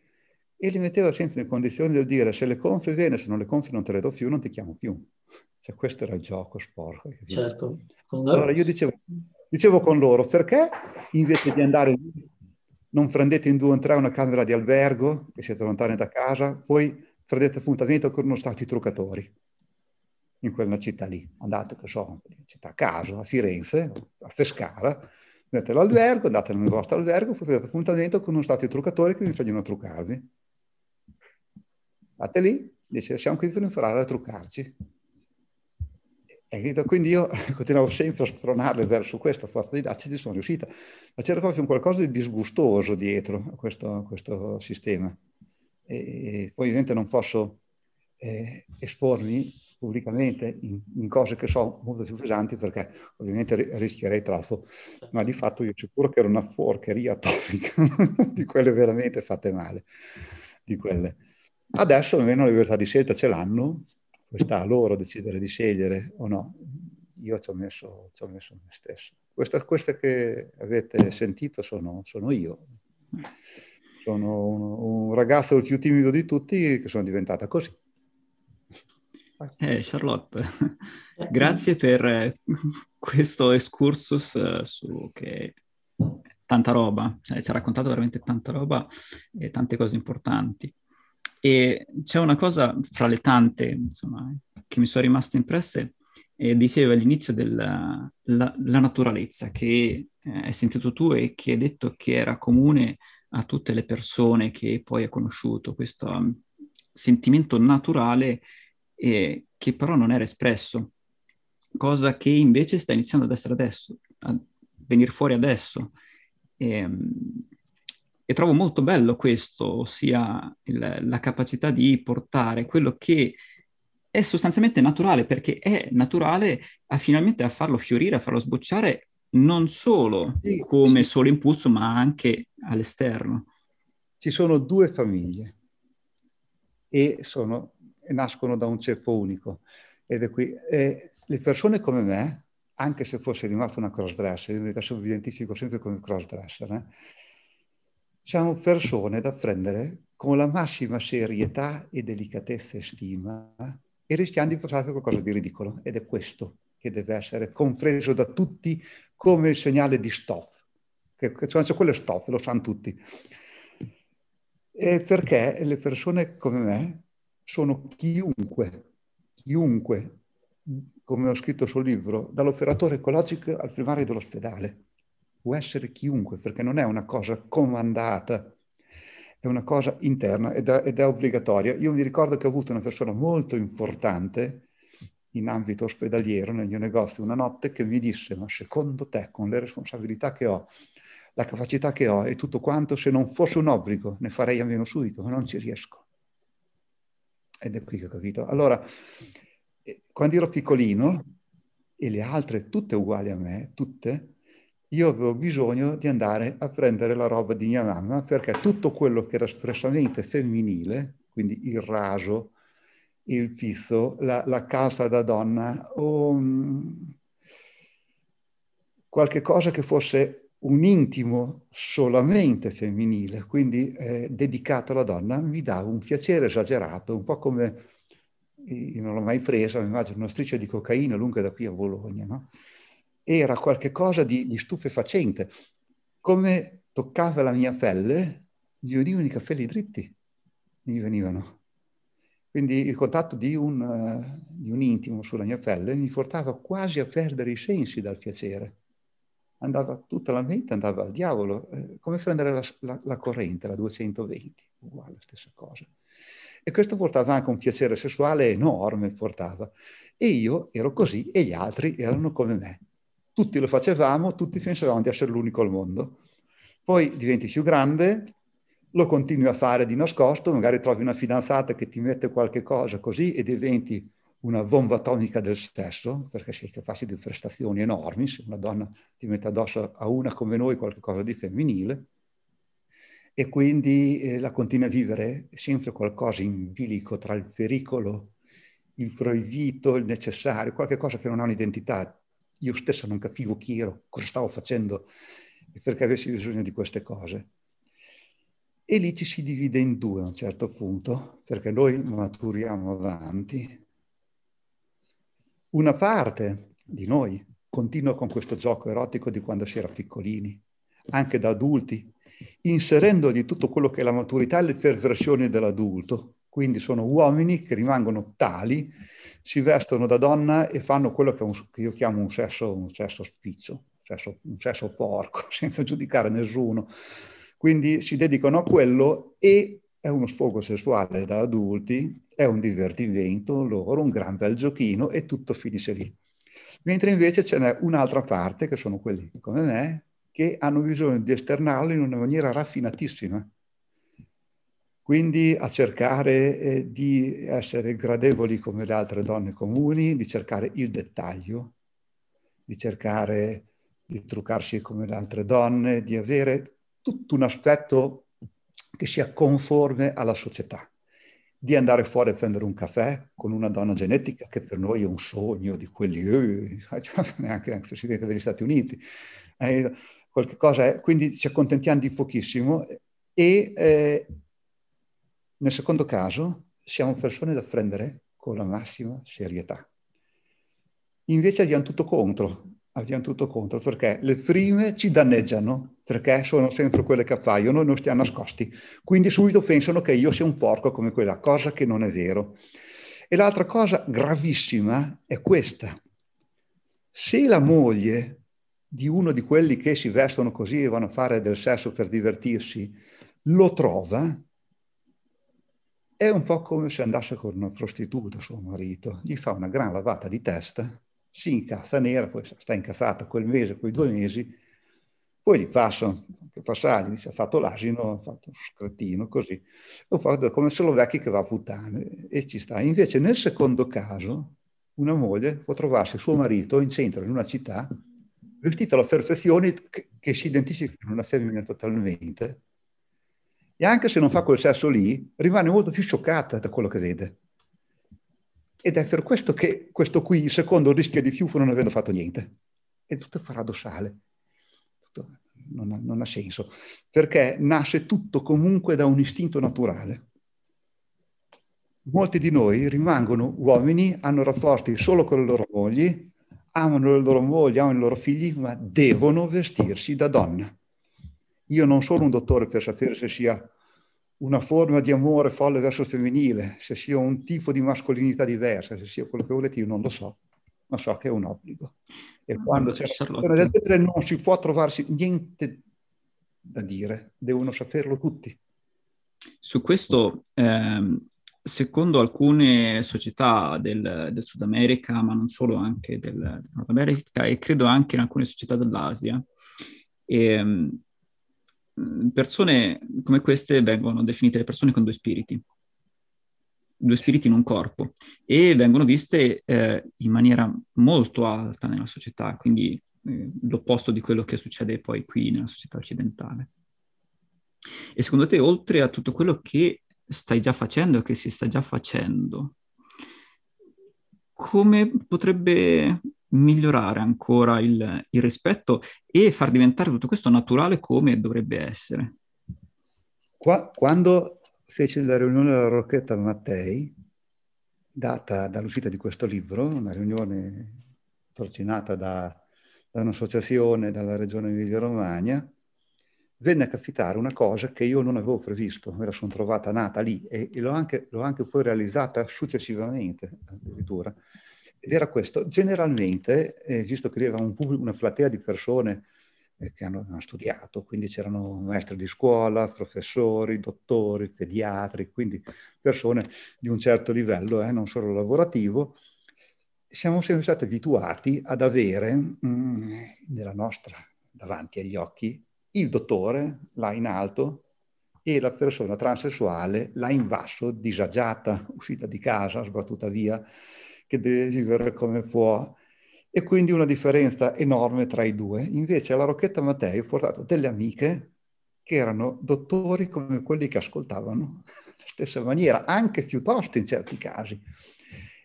e li metteva sempre in condizione di dire se le compri bene, se non le compri non te le do più, non ti chiamo più. Cioè, questo era il gioco sporco. Certo. Allora io dicevo, Dicevo con loro, perché invece di andare lì non prendete in due o tre una camera di albergo, che siete lontani da casa, poi prendete appuntamento con uno stato di truccatori in quella città lì. Andate, che so, città a caso, a Firenze, a Pescara, andate all'albergo, andate nel vostro albergo, prendete appuntamento con uno stato di truccatori che vi insegnano a truccarvi. Andate lì, dice, siamo qui per imparare a truccarci. E quindi io continuavo sempre a spronarle verso questa forza di didattica ci sono riuscita. Ma c'era proprio un qualcosa di disgustoso dietro a questo, a questo sistema. E poi ovviamente non posso eh, espormi pubblicamente in, in, cose che so molto più pesanti perché ovviamente rischierei troppo, ma di fatto io sicuro che era una forcheria atomica di quelle veramente fatte male. Di quelle. Adesso almeno la libertà di scelta ce l'hanno, poi sta a loro decidere di scegliere o no. Io ci ho messo, ci ho messo me stesso. Queste, queste che avete sentito sono, sono io. Sono un, un, ragazzo più timido di tutti che sono diventata così. Eh, Charlotte, grazie per questo excursus eh, su che tanta roba, cioè, ci ha raccontato veramente tanta roba e tante cose importanti. E c'è una cosa fra le tante, insomma, che mi sono rimaste impresse, e diceva all'inizio della la, la naturalezza, che eh, hai sentito tu e che hai detto che era comune a tutte le persone che poi hai conosciuto, questo um, sentimento naturale eh, che però non era espresso, cosa che invece sta iniziando ad essere adesso, a venire fuori adesso. E, um, e trovo molto bello questo, ossia il, la capacità di portare quello che è sostanzialmente naturale, perché è naturale a finalmente a farlo fiorire, a farlo sbocciare non solo sì, come sì. solo impulso, ma anche all'esterno. Ci sono due famiglie e, sono, e nascono da un ceppo unico. Ed è qui. E le persone come me, anche se fosse rimasto una crossdresser, io adesso mi identifico sempre come crossdresser, eh, siamo persone da prendere con la massima serietà e delicatezza e stima e rischiamo di fare qualcosa di ridicolo. Ed è questo che deve essere compreso da tutti come il segnale di stop. Che, cioè, quello è stop, lo sanno tutti. E perché le persone come me sono chiunque, chiunque, come ho scritto sul libro, dall'operatore ecologico al primario dell'ospedale può essere chiunque, perché non è una cosa comandata, è una cosa interna ed è, ed è obbligatoria. Io mi ricordo che ho avuto una persona molto importante in ambito ospedaliero nel mio negozio una notte che mi disse, ma secondo te, con le responsabilità che ho, la capacità che ho e tutto quanto, se non fosse un obbligo ne farei almeno subito, ma non ci riesco. Ed è qui che ho capito. Allora, eh, quando ero piccolino, e le altre tutte uguali a me, tutte, io avevo bisogno di andare a prendere la roba di mia mamma perché tutto quello che era espressamente femminile, quindi il raso, il pizzo, la, la calza da donna o um, qualche cosa che fosse un intimo solamente femminile, quindi eh, dedicato alla donna, mi dava un piacere esagerato, un po' come, io non l'ho mai presa, mi immagino una striscia di cocaina lunga da qui a Bologna, no? Era qualcosa di, di stupefacente. Come toccava la mia pelle, mi venivano i capelli dritti, mi venivano. Quindi il contatto di un, uh, di un intimo sulla mia pelle mi portava quasi a perdere i sensi dal piacere andava tutta la mente andava al diavolo, eh, come prendere la, la, la, corrente, la 220, uguale, stessa cosa. E questo portava anche un piacere sessuale enorme, portava. E io ero così e gli altri erano come me. Tutti lo facevamo, tutti pensavamo di essere l'unico al mondo. Poi diventi più grande, lo continui a fare di nascosto, magari trovi una fidanzata che ti mette qualche cosa così e diventi una bomba atomica del sesso, perché sei capace di prestazioni enormi, se una donna ti mette addosso a una come noi qualcosa di femminile, e quindi eh, la continua a vivere sempre qualcosa in bilico tra il pericolo, il proibito, il necessario, qualche cosa che non ha un'identità. Io stesso non capivo chi ero, cosa stavo facendo e perché avessi bisogno di queste cose. E lì ci si divide in due a un certo punto, perché noi maturiamo avanti una parte di noi continua con questo gioco erotico di quando si era piccolini, anche da adulti, inserendogli tutto quello che è la maturità e le perversioni dell'adulto. Quindi sono uomini che rimangono tali, si vestono da donna e fanno quello che, un, che io chiamo un sesso, un sesso spiccio, un sesso, un sesso porco, senza giudicare nessuno. Quindi si dedicano a quello e è uno sfogo sessuale da adulti è un divertimento loro, un gran bel giochino e tutto finisce lì. Mentre invece ce n'è un'altra parte, che sono quelli come me, che hanno bisogno di esternarlo in una maniera raffinatissima. Quindi a cercare eh, di essere gradevoli come le altre donne comuni, di cercare il dettaglio, di cercare di truccarsi come le altre donne, di avere tutto un aspetto che sia conforme alla società di andare fuori a prendere un caffè con una donna genetica che per noi è un sogno di quelli, eh, neanche il Presidente degli Stati Uniti, eh, qualche cosa quindi ci accontentiamo di pochissimo e eh, nel secondo caso siamo persone da prendere con la massima serietà. Invece abbiamo tutto contro, abbiamo tutto contro, perché le prime ci danneggiano, perché sono sempre quelle che appaiono e non stiamo nascosti. Quindi subito pensano che io sia un porco come quella, cosa che non è vero. E l'altra cosa gravissima è questa. Se la moglie di uno di quelli che si vestono così e vanno a fare del sesso per divertirsi, lo trova, è un po' come se andasse con una prostituta suo marito, gli fa una gran lavata di testa si incazza nera, poi sta incazzata quel mese, quei due mesi, poi gli passano, che passagli, dice ha fatto l'asino, ha fatto uno screttino, così. Lo fa come se lo vecchi che va a puttane e ci sta. Invece nel secondo caso, una moglie può trovarsi suo marito in centro, in una città, vestito alla perfezione, che, che si identifica con una femmina totalmente, e anche se non fa quel sesso lì, rimane molto più scioccata da quello che vede. Ed è per questo che questo qui, il secondo, rischia di più non avendo fatto niente. È tutto paradossale. Tutto, non, ha, non ha senso. Perché nasce tutto comunque da un istinto naturale. Molti di noi rimangono uomini, hanno rapporti solo con le loro mogli, amano le loro mogli, amano i loro figli, ma devono vestirsi da donna. Io non sono un dottore per sapere se sia una forma di amore folle verso il femminile, se sia un tipo di mascolinità diversa, se sia quello che volete, io non lo so, ma so che è un obbligo. E ah, quando c'è una del genere non si può trovarsi niente da dire, devono saperlo tutti. Su questo, ehm, secondo alcune società del, del, Sud America, ma non solo, anche del, del Nord America e credo anche in alcune società dell'Asia, ehm, persone come queste vengono definite le persone con due spiriti, due spiriti in un corpo, e vengono viste eh, in maniera molto alta nella società, quindi eh, l'opposto di quello che succede poi qui nella società occidentale. E secondo te, oltre a tutto quello che stai già facendo, che si sta già facendo, come potrebbe migliorare ancora il, il rispetto e far diventare tutto questo naturale come dovrebbe essere. Qua, quando fece la riunione della Rocchetta Mattei, data dall'uscita di questo libro, una riunione torcinata da, da un'associazione dalla regione Emilia-Romagna, venne a capitare una cosa che io non avevo previsto, me la sono trovata nata lì e, e l'ho, anche, l'ho anche poi realizzata successivamente addirittura. Ed era questo, generalmente, eh, visto che lì aveva un, una platea di persone eh, che hanno, hanno, studiato, quindi c'erano maestri di scuola, professori, dottori, pediatri, quindi persone di un certo livello, eh, non solo lavorativo, siamo sempre stati abituati ad avere mh, mm, nella nostra, davanti agli occhi, il dottore là in alto e la persona transessuale là in basso, disagiata, uscita di casa, sbattuta via, che deve vivere come può. E quindi una differenza enorme tra i due. Invece alla Rocchetta Mattei ho portato delle amiche che erano dottori come quelli che ascoltavano, la stessa maniera, anche piuttosto in certi casi.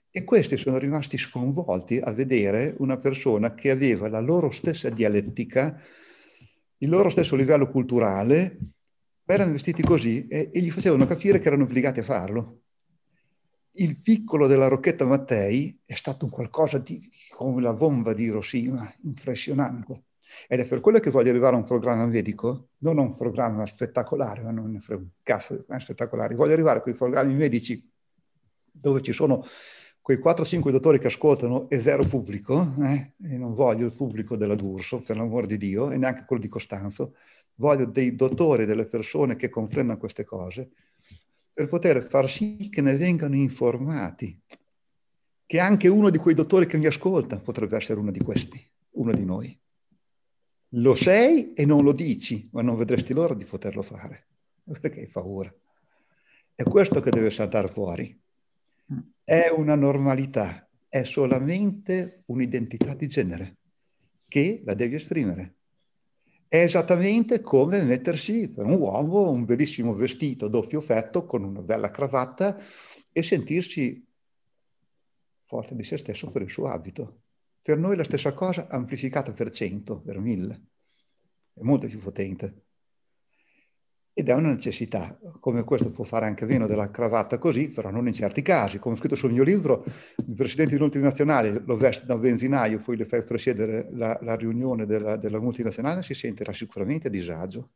E questi sono rimasti sconvolti a vedere una persona che aveva la loro stessa dialettica, il loro stesso livello culturale, erano vestiti così e, e, gli facevano capire che erano obbligati a farlo. Il piccolo della Rocchetta Mattei è stato un qualcosa di, come la bomba di Hiroshima, impressionante. Ed è per quello che voglio arrivare a un programma medico, non a un programma spettacolare, ma non frega un cazzo, è spettacolare. Voglio arrivare a quei programmi medici dove ci sono quei 4-5 dottori che ascoltano e zero pubblico, eh, e non voglio il pubblico della D'Urso, per l'amor di Dio, e neanche quello di Costanzo, voglio dei dottori, delle persone che comprendano queste cose, per poter far sì che ne vengano informati, che anche uno di quei dottori che mi ascolta potrebbe essere uno di questi, uno di noi. Lo sei e non lo dici, ma non vedresti l'ora di poterlo fare, perché hai paura. È questo che deve saltare fuori è una normalità, è solamente un'identità di genere che la devi esprimere. È esattamente come mettersi per un uomo un bellissimo vestito doppio fetto con una bella cravatta e sentirsi forte di se stesso per il suo abito. Per noi la stessa cosa amplificata per cento, per mille. È molto più potente ed è una necessità, come questo può fare anche meno della cravatta così, però non in certi casi. Come ho scritto sul mio libro, il presidente di multinazionale lo veste da un benzinaio, poi le fai presiedere la, la riunione della, della, multinazionale, si sentirà sicuramente a disagio.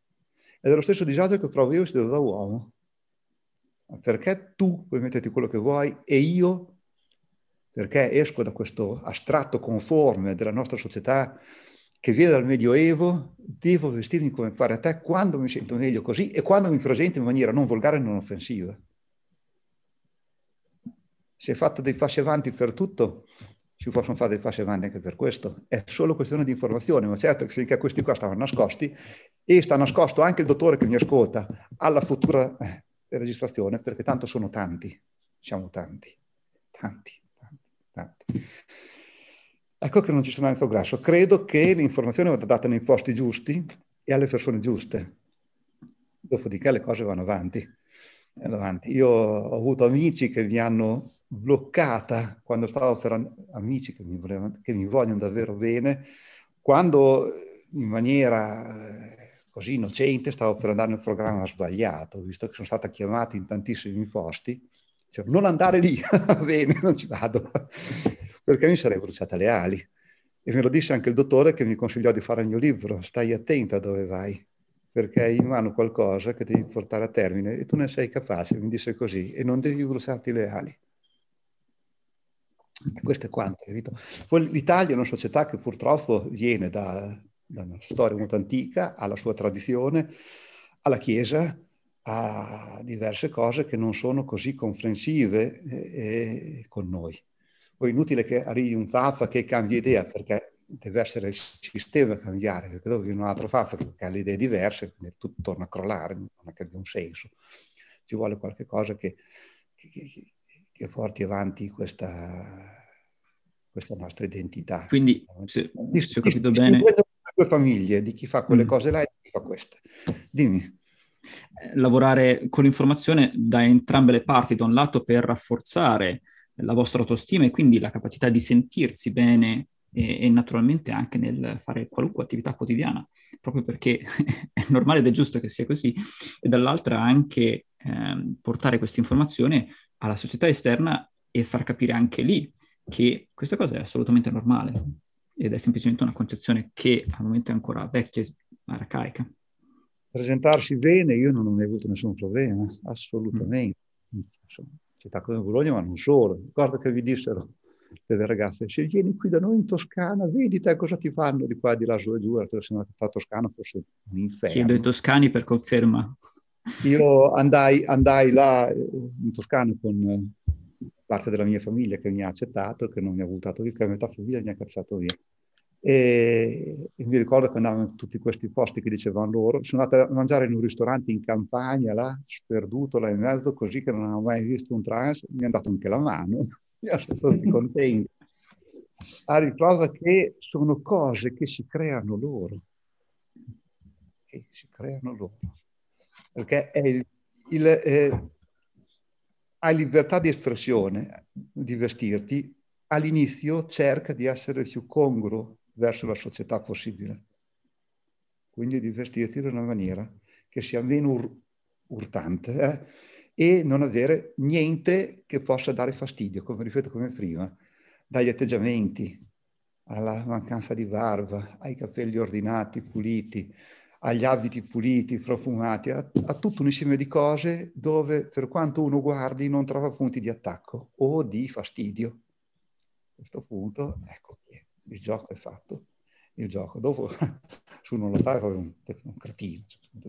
Ed è lo stesso disagio che provo io vestito da uomo. Perché tu puoi metterti quello che vuoi e io, perché esco da questo astratto conforme della nostra società, che viene dal Medioevo, devo vestirmi come fare a te quando mi sento meglio così e quando mi presento in maniera non volgare e non offensiva. Si è fatto dei fasci avanti per tutto, si possono fare dei fasci avanti anche per questo. È solo questione di informazione, ma certo che finché questi qua stavano nascosti, e sta nascosto anche il dottore che mi ascolta alla futura eh, registrazione, perché tanto sono tanti, siamo tanti, tanti, tanti, tanti. Ecco che non ci sono infograsso. Credo che l'informazione vada data nei posti giusti e alle persone giuste. Dopodiché le cose vanno avanti. avanti. Io ho avuto amici che mi hanno bloccata quando stavo per amici che mi, volevano, che mi vogliono davvero bene, quando in maniera eh, così innocente stavo per andare nel programma sbagliato, visto che sono stata chiamata in tantissimi posti. Cioè, non andare lì, va bene, non ci vado perché mi sarei bruciata le ali. E me lo disse anche il dottore che mi consigliò di fare il mio libro, stai attenta dove vai, perché hai in mano qualcosa che devi portare a termine e tu ne sei capace, mi disse così, e non devi bruciarti le ali. E questo è quanto, capito? Poi l'Italia è una società che purtroppo viene da, da una storia molto antica, ha la sua tradizione, alla Chiesa, a diverse cose che non sono così comprensive eh, eh, con noi. Poi è inutile che arrivi un Faffa che cambia idea perché deve essere il sistema a cambiare, perché dopo viene un altro Faffa che ha le idee diverse, quindi tutto torna a crollare, non è che abbia un senso. Ci vuole qualche cosa che, che, che, che porti avanti questa, questa, nostra identità. Quindi, se, se ho capito bene... due famiglie, di chi fa quelle mm. cose là e di chi fa queste. Dimmi lavorare con l'informazione da entrambe le parti, da un lato per rafforzare la vostra autostima e quindi la capacità di sentirsi bene e, e, naturalmente anche nel fare qualunque attività quotidiana, proprio perché è normale ed è giusto che sia così, e dall'altra anche eh, portare questa informazione alla società esterna e far capire anche lì che questa cosa è assolutamente normale ed è semplicemente una concezione che al momento è ancora vecchia e arcaica. Presentarsi bene, io non ho mai avuto nessun problema, assolutamente. Mm. città come Bologna, ma non solo. Ricordo che vi dissero delle ragazze, se vieni qui da noi in Toscana, vedi te cosa ti fanno di qua, di là, su e giù, se non a Toscana fosse un inferno. Chiedo ai toscani per conferma. Io andai, andai là in Toscana con parte della mia famiglia che mi ha accettato, che non mi ha buttato via, che metà famiglia mi ha cazzato via. E, mi ricordo che andavamo in tutti questi posti che dicevano loro. Sono andato a mangiare in un ristorante in campagna, là, sperduto là in mezzo, così che non avevo mai visto un trans, mi è andato anche la mano, io sono stato contento. A riprova che sono cose che si creano loro, che si creano loro. Perché è il, il eh, hai libertà di espressione, di vestirti, all'inizio cerca di essere il più congruo verso la società possibile. Quindi di vestirti in una maniera che sia meno ur- urtante eh? e non avere niente che possa dare fastidio, come ripeto come prima, dagli atteggiamenti, alla mancanza di barba, ai capelli ordinati, puliti, agli abiti puliti, profumati, a, a, tutto un insieme di cose dove per quanto uno guardi non trova punti di attacco o di fastidio. A questo punto, ecco il gioco è fatto. Il gioco. Dopo, se uno lo fa, è un, un cretino,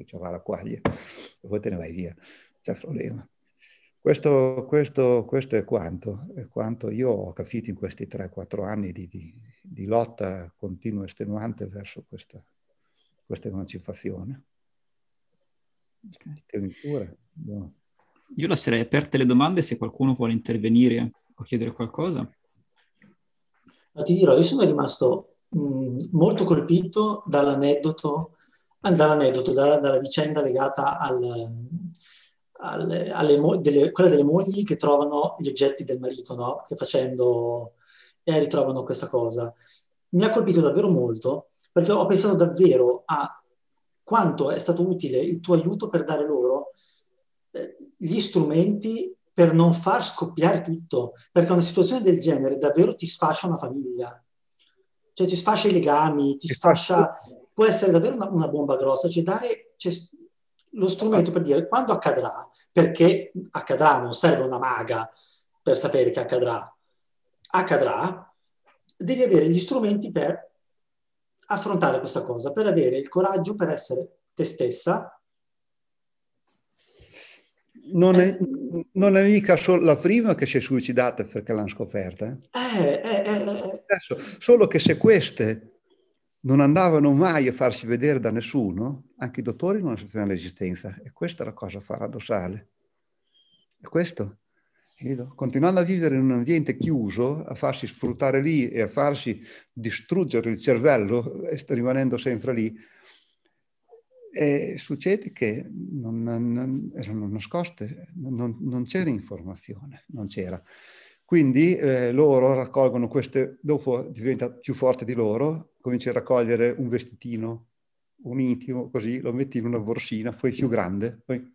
cioè, va la quaglia, e poi te ne vai via, c'è problema. Questo, questo, questo, è quanto, è quanto io ho capito in questi 3-4 anni di, di, di lotta continua e estenuante verso questa, questa emancipazione. Okay. No. Io lascerei aperte le domande se qualcuno vuole intervenire o chiedere qualcosa. Ma ti dirò, io sono rimasto mh, molto colpito dall'aneddoto, dall'aneddoto dalla, dalla vicenda legata al, alle, alle delle, quella delle mogli che trovano gli oggetti del marito, no? Che facendo e ritrovano questa cosa. Mi ha colpito davvero molto perché ho pensato davvero a quanto è stato utile il tuo aiuto per dare loro eh, gli strumenti per non far scoppiare tutto, perché una situazione del genere davvero ti sfascia una famiglia, cioè ti sfascia i legami, ti sfascia, può essere davvero una, una bomba grossa, cioè dare cioè, lo strumento per dire quando accadrà, perché accadrà, non serve una maga per sapere che accadrà, accadrà, devi avere gli strumenti per affrontare questa cosa, per avere il coraggio per essere te stessa. Non è, non è mica solo la prima che si è suicidata perché l'hanno scoperta. Eh? Eh, eh, eh, Adesso, solo che se queste non andavano mai a farsi vedere da nessuno, anche i dottori non sapevano l'esistenza. E questa è la cosa paradossale. E questo continuando a vivere in un ambiente chiuso, a farsi sfruttare lì e a farsi distruggere il cervello, rimanendo sempre lì, e succede che non, non, erano nascoste, non, non, c'era informazione, non c'era. Quindi eh, loro raccolgono queste, dopo diventa più forte di loro, comincia a raccogliere un vestitino, un intimo, così lo metti in una borsina, poi più grande, poi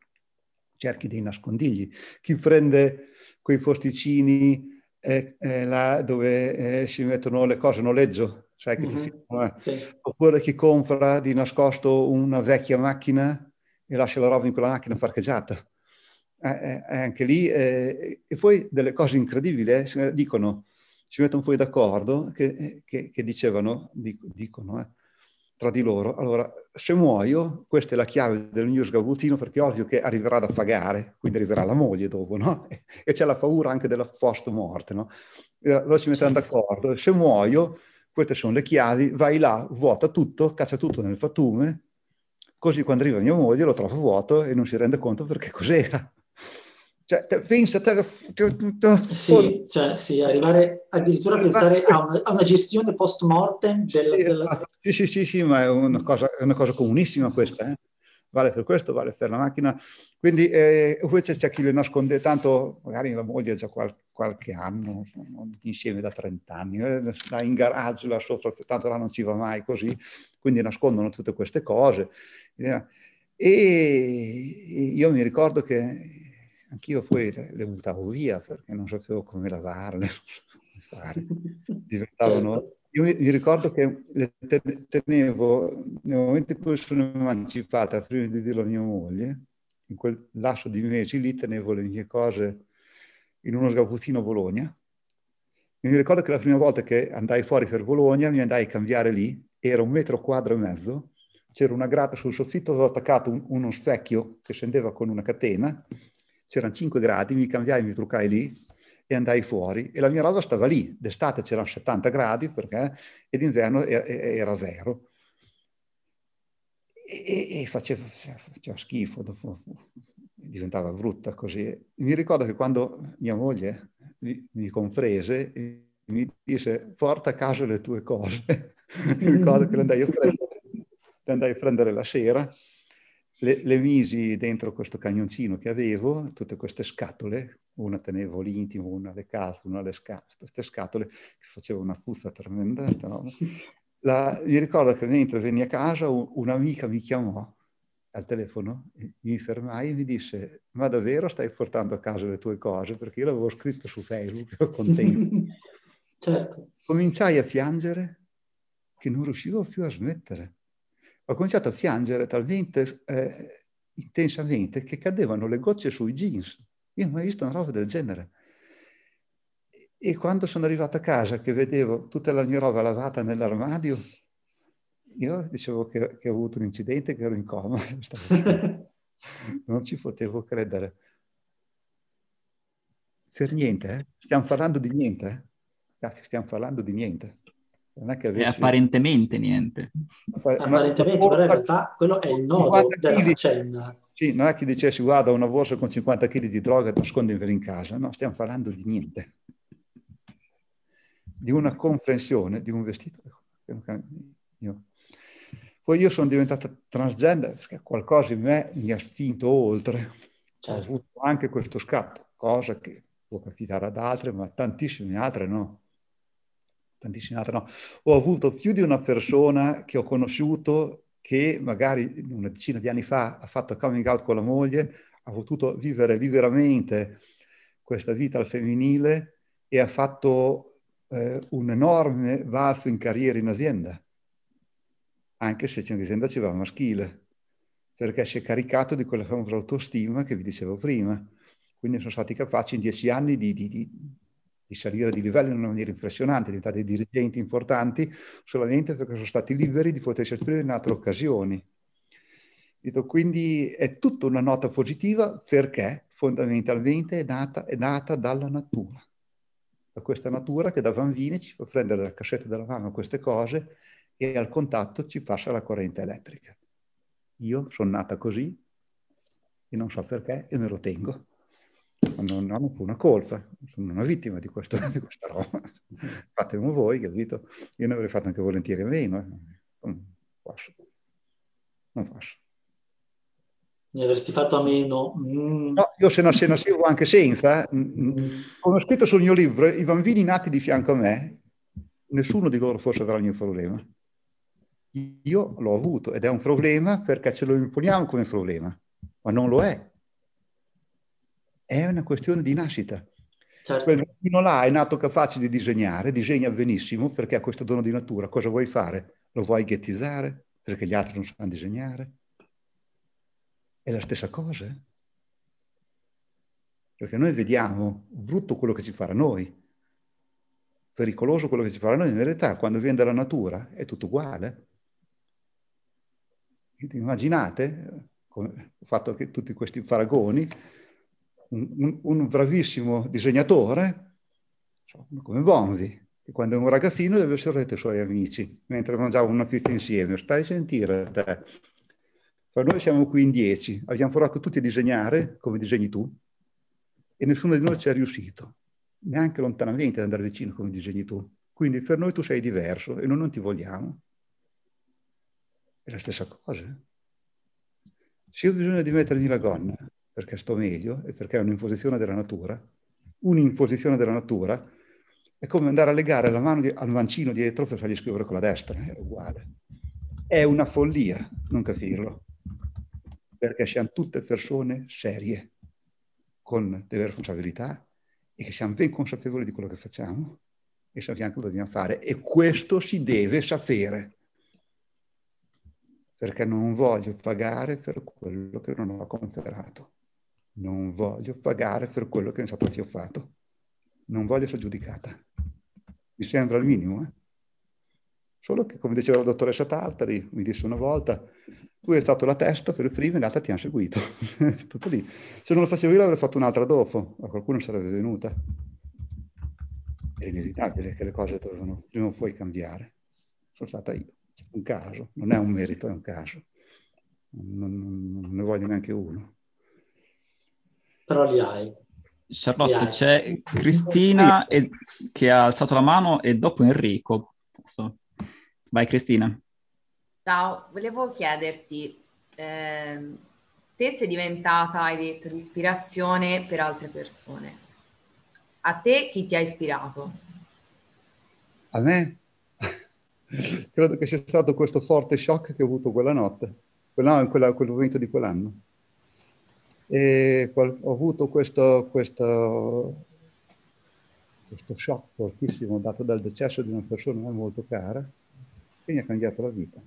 cerchi dei nascondigli. Chi prende quei posticini eh, eh, là dove eh, si mettono le cose noleggio, sai che mm-hmm. ti filmano, eh? sì. oppure chi compra di nascosto una vecchia macchina e lascia la roba in quella macchina parcheggiata. Eh, eh, anche lì, e poi delle cose incredibili, dicono, si mettono poi d'accordo, che, che, che dicevano, dicono, tra di loro. Allora, se muoio, questa è la chiave del mio sgabuzzino, perché è ovvio che arriverà ad affagare, quindi arriverà la moglie dopo, no? E c'è la paura anche della post-morte, no? Allora ci mettiamo d'accordo. Se muoio, queste sono le chiavi, vai là, vuota tutto, caccia tutto nel fattume, così quando arriva mia moglie lo trova vuoto e non si rende conto perché cos'era. Cioè, pensa, te, sì, cioè, sì, arrivare addirittura a pensare a una, a una gestione post mortem del, sì, della... Sì, sì, sì, sì, ma è una cosa, è una cosa comunissima questa. Eh? Vale per questo, vale per la macchina. Quindi eh, invece c'è chi le nasconde, tanto magari la moglie ha già qual- qualche anno, insieme da 30 anni, eh, in garage là sopra, tanto là non ci va mai così, quindi nascondono tutte queste cose. E io mi ricordo che anch'io poi le, le buttavo via perché non sapevo come lavarle, fare. Diventavano... Certo. Io mi, ricordo che le tenevo, nel momento in cui sono emancipata, prima di dirlo a mia moglie, in quel lasso di mesi lì tenevo le mie cose in uno sgabuzzino a Bologna. E mi ricordo che la prima volta che andai fuori per Bologna mi andai a cambiare lì, era un metro quadro e mezzo, c'era una grata sul soffitto, avevo attaccato un, uno specchio che scendeva con una catena, c'erano 5 gradi, mi cambiai, mi truccai lì e andai fuori e la mia roba stava lì. D'estate c'erano 70 gradi perché, e d'inverno era zero. E, e faceva, faceva, schifo, dopo diventava brutta così. Mi ricordo che quando mia moglie mi, mi comprese, mi disse porta a casa le tue cose. mi ricordo che le andai a prendere, le andai a prendere la sera le, le, misi dentro questo cagnoncino che avevo, tutte queste scatole, una tenevo l'intimo, una le cazzo, una le scatole, queste scatole che facevano una puzza tremenda. No? La, mi ricordo che mentre venni a casa un'amica mi chiamò al telefono, mi fermai e mi disse ma davvero stai portando a casa le tue cose? Perché io l'avevo scritto su Facebook, ero contento. certo. Cominciai a piangere che non riuscivo più a smettere ho cominciato a piangere talmente eh, intensamente che cadevano le gocce sui jeans. Io non ho mai visto una roba del genere. E quando sono arrivato a casa che vedevo tutta la mia roba lavata nell'armadio, io dicevo che, che ho avuto un incidente, che ero in coma. non ci potevo credere. Per niente, eh? stiamo parlando di niente. Eh? Ragazzi, stiamo parlando di niente. Non è che avessi... apparentemente niente. Apparentemente, però in realtà quello è il nodo della faccenda. Sì, non è che dicessi guarda una borsa con 50 kg di droga nascondervela in casa, no, stiamo parlando di niente. Di una comprensione, di un vestito. Io. Poi io sono diventata transgender perché qualcosa in me mi ha spinto oltre. Certo. Ho avuto anche questo scatto, cosa che può capitare ad altre, ma tantissime altre no tantissime altre no. Ho avuto più di una persona che ho conosciuto che magari una decina di anni fa ha fatto coming out con la moglie, ha potuto vivere liberamente questa vita al femminile e ha fatto eh, un enorme balzo in carriera in azienda, anche se in azienda ci va maschile, perché si è caricato di quella famosa autostima che vi dicevo prima. Quindi sono stati capaci in dieci anni di, di, di di salire di livello in una maniera impressionante, diventati dirigenti importanti solamente perché sono stati liberi di potersi esprimere in altre occasioni. Quindi è tutta una nota positiva perché fondamentalmente è nata, è nata dalla natura. Da questa natura che da bambini ci fa prendere dalla cassetta della mano queste cose e al contatto ci passa la corrente elettrica. Io sono nata così e non so perché e me lo tengo non hanno fu una colpa, sono una vittima di, questo, di questa roba. Fatelo voi, capito? Io ne avrei fatto anche volentieri a meno, eh. non posso. Non posso. Ne avresti fatto a meno? Mm. No, io se nascevo se anche senza, mm, mm. come ho scritto sul mio libro, i bambini nati di fianco a me, nessuno di loro forse avrà il mio problema. Io l'ho avuto ed è un problema perché ce lo imponiamo come problema, ma non lo è è una questione di nascita. Certo. Quel bambino là è nato capace di disegnare, disegna benissimo perché ha questo dono di natura. Cosa vuoi fare? Lo vuoi ghettizzare perché gli altri non sanno disegnare? È la stessa cosa. Eh? Perché noi vediamo brutto quello che si farà a noi, pericoloso quello che si farà a noi, in realtà quando viene dalla natura è tutto uguale. Immaginate, ho fatto tutti questi paragoni, un, un bravissimo disegnatore, come Bonzi, che quando è un ragazzino deve sorrete i suoi amici, mentre mangiavano una pizza insieme. Stai a sentire te. Per noi siamo qui in dieci, abbiamo provato tutti a disegnare come disegni tu e nessuno di noi ci è riuscito, neanche lontanamente ad andare vicino come disegni tu. Quindi per noi tu sei diverso e noi non ti vogliamo. È la stessa cosa. Se io ho bisogno di mettermi la gonna perché sto meglio e perché è un'imposizione della natura, un'imposizione della natura è come andare a legare la mano di, al mancino dietro per fargli scrivere con la destra, è uguale. È una follia non capirlo, perché siamo tutte persone serie, con delle responsabilità e che siamo ben consapevoli di quello che facciamo e sappiamo cosa dobbiamo fare. E questo si deve sapere, perché non voglio pagare per quello che non ho conferato. Non voglio pagare per quello che mi è stato fioffato. Non voglio essere giudicata. Mi sembra il minimo, eh? Solo che, come diceva la dottoressa Tartari, mi disse una volta, tu hai stato la testa per il primo e l'altra ti hanno seguito. Tutto lì. Se non lo facevo io l'avrei fatto un'altra dopo, a qualcuno sarebbe venuta. È inevitabile che le cose dovevano o poi cambiare. Sono stata io. Un caso, non è un merito, è un caso. Non, non, non ne voglio neanche uno. Però li hai. Charlotte, li hai. c'è Cristina e, che ha alzato la mano e dopo Enrico. Vai Cristina. Ciao, volevo chiederti, eh, te sei diventata, hai detto, di ispirazione per altre persone. A te chi ti ha ispirato? A me? Credo che sia stato questo forte shock che ho avuto quella notte, quella, quella, quel momento di quell'anno. E ho avuto questo, questo, questo shock fortissimo dato dal decesso di una persona molto cara che mi ha cambiato la vita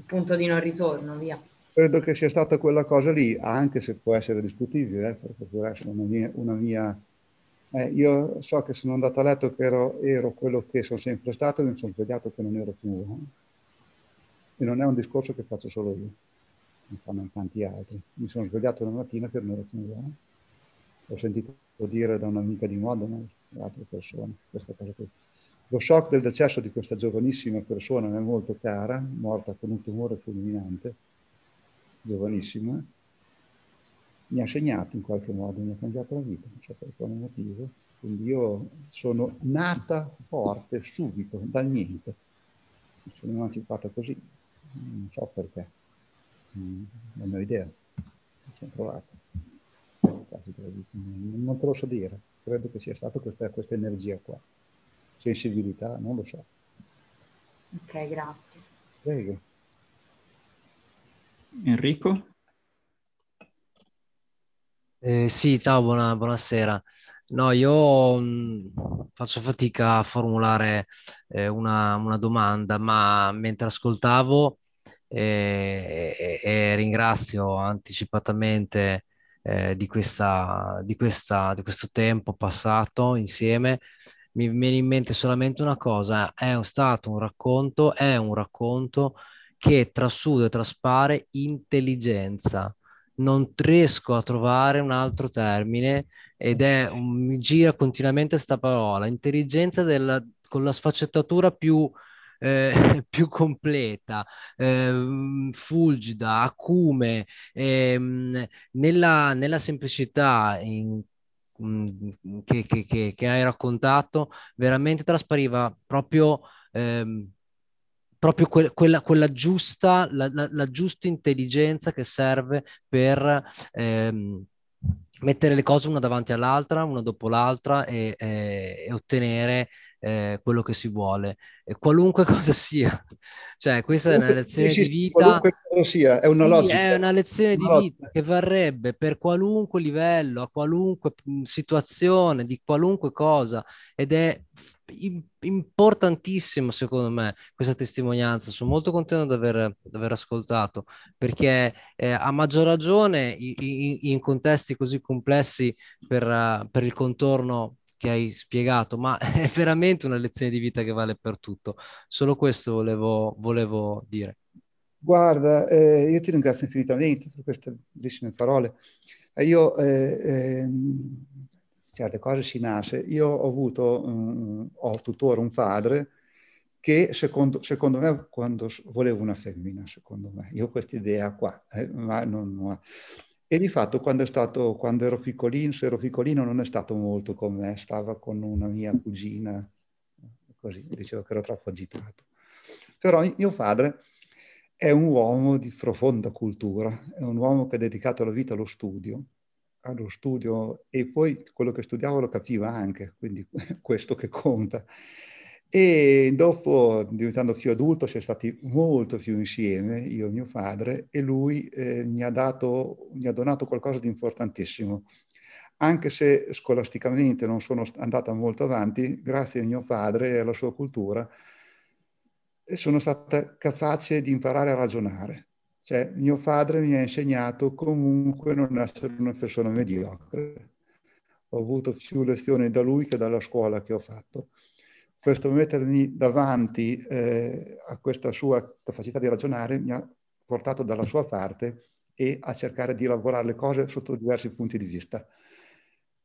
il punto di non ritorno, via. Credo che sia stata quella cosa lì, anche se può essere discutibile, eh, perché può essere una mia... Una mia eh, io so che sono andato a letto che ero, ero, quello che sono sempre stato e mi sono svegliato che non ero più uomo. E non è un discorso che faccio solo io, ne fanno tanti altri. Mi sono svegliato una mattina ero più uomo. Ho sentito dire da un'amica di Modena, da altre persone, questa cosa qui. Lo shock del decesso di questa giovanissima persona mi è molto cara, morta con un tumore fulminante, giovanissima, mi ha segnato in qualche modo, mi ha cambiato la vita, non so per quale motivo. Quindi io sono nata forte subito, dal niente. Sono emancipata così, non so perché, non ho idea, mi sono trovato. Non te lo so dire, credo che sia stata questa, questa energia qua sensibilità, non lo so. Ok, grazie. Prego. Enrico? Eh, sì, ciao, buona, buonasera. No, io mh, mm, faccio fatica a formulare eh, una, una, domanda, ma mentre ascoltavo eh, e ringrazio anticipatamente eh, di, questa, di, questa, di questo tempo passato insieme, mi viene in mente solamente una cosa, è stato un racconto, è un racconto che trasuda e traspare intelligenza. Non riesco a trovare un altro termine ed è, un, mi gira continuamente questa parola, intelligenza della, con la sfaccettatura più, eh, più completa, eh, fulgida, acume, eh, nella, nella, semplicità in che, che, che, che, hai raccontato veramente traspariva proprio, ehm, proprio que- quella, quella, giusta, la, la, la, giusta intelligenza che serve per ehm, mettere le cose una davanti all'altra, una dopo l'altra e, e, e ottenere eh, quello che si vuole, e qualunque cosa sia. Cioè, questa è una lezione sì, di vita. Qualunque cosa sia, è una sì, logica. È una lezione di vita che varrebbe per qualunque livello, a qualunque situazione, di qualunque cosa, ed è importantissimo secondo me questa testimonianza. Sono molto contento di aver, di aver ascoltato perché eh, a maggior ragione in, in, contesti così complessi per, uh, per il contorno che hai spiegato, ma è veramente una lezione di vita che vale per tutto. Solo questo volevo, volevo dire. Guarda, eh, io ti ringrazio infinitamente per queste bellissime parole. Eh, io, eh, ehm, certe cose si nasce. Io ho avuto, um, ho tuttora un padre che secondo, secondo, me, quando volevo una femmina, secondo me, io ho questa idea qua, eh, ma non, e di fatto quando, stato, quando ero piccolino, se ero piccolino non è stato molto con me, stava con una mia cugina, così, dicevo che ero troppo agitato. Però mio padre è un uomo di profonda cultura, è un uomo che ha dedicato la vita allo studio, allo studio e poi quello che studiava lo capiva anche, quindi questo che conta. E dopo, diventando più adulto, siamo stati molto più insieme, io e mio padre, e lui eh, mi, ha dato, mi ha donato qualcosa di importantissimo. Anche se scolasticamente non sono andata molto avanti, grazie a mio padre e alla sua cultura, sono stata capace di imparare a ragionare. Cioè, mio padre mi ha insegnato comunque non essere una persona mediocre. Ho avuto più lezioni da lui che dalla scuola che ho fatto questo mettermi davanti eh, a questa sua capacità di ragionare mi ha portato dalla sua parte e a cercare di lavorare le cose sotto diversi punti di vista.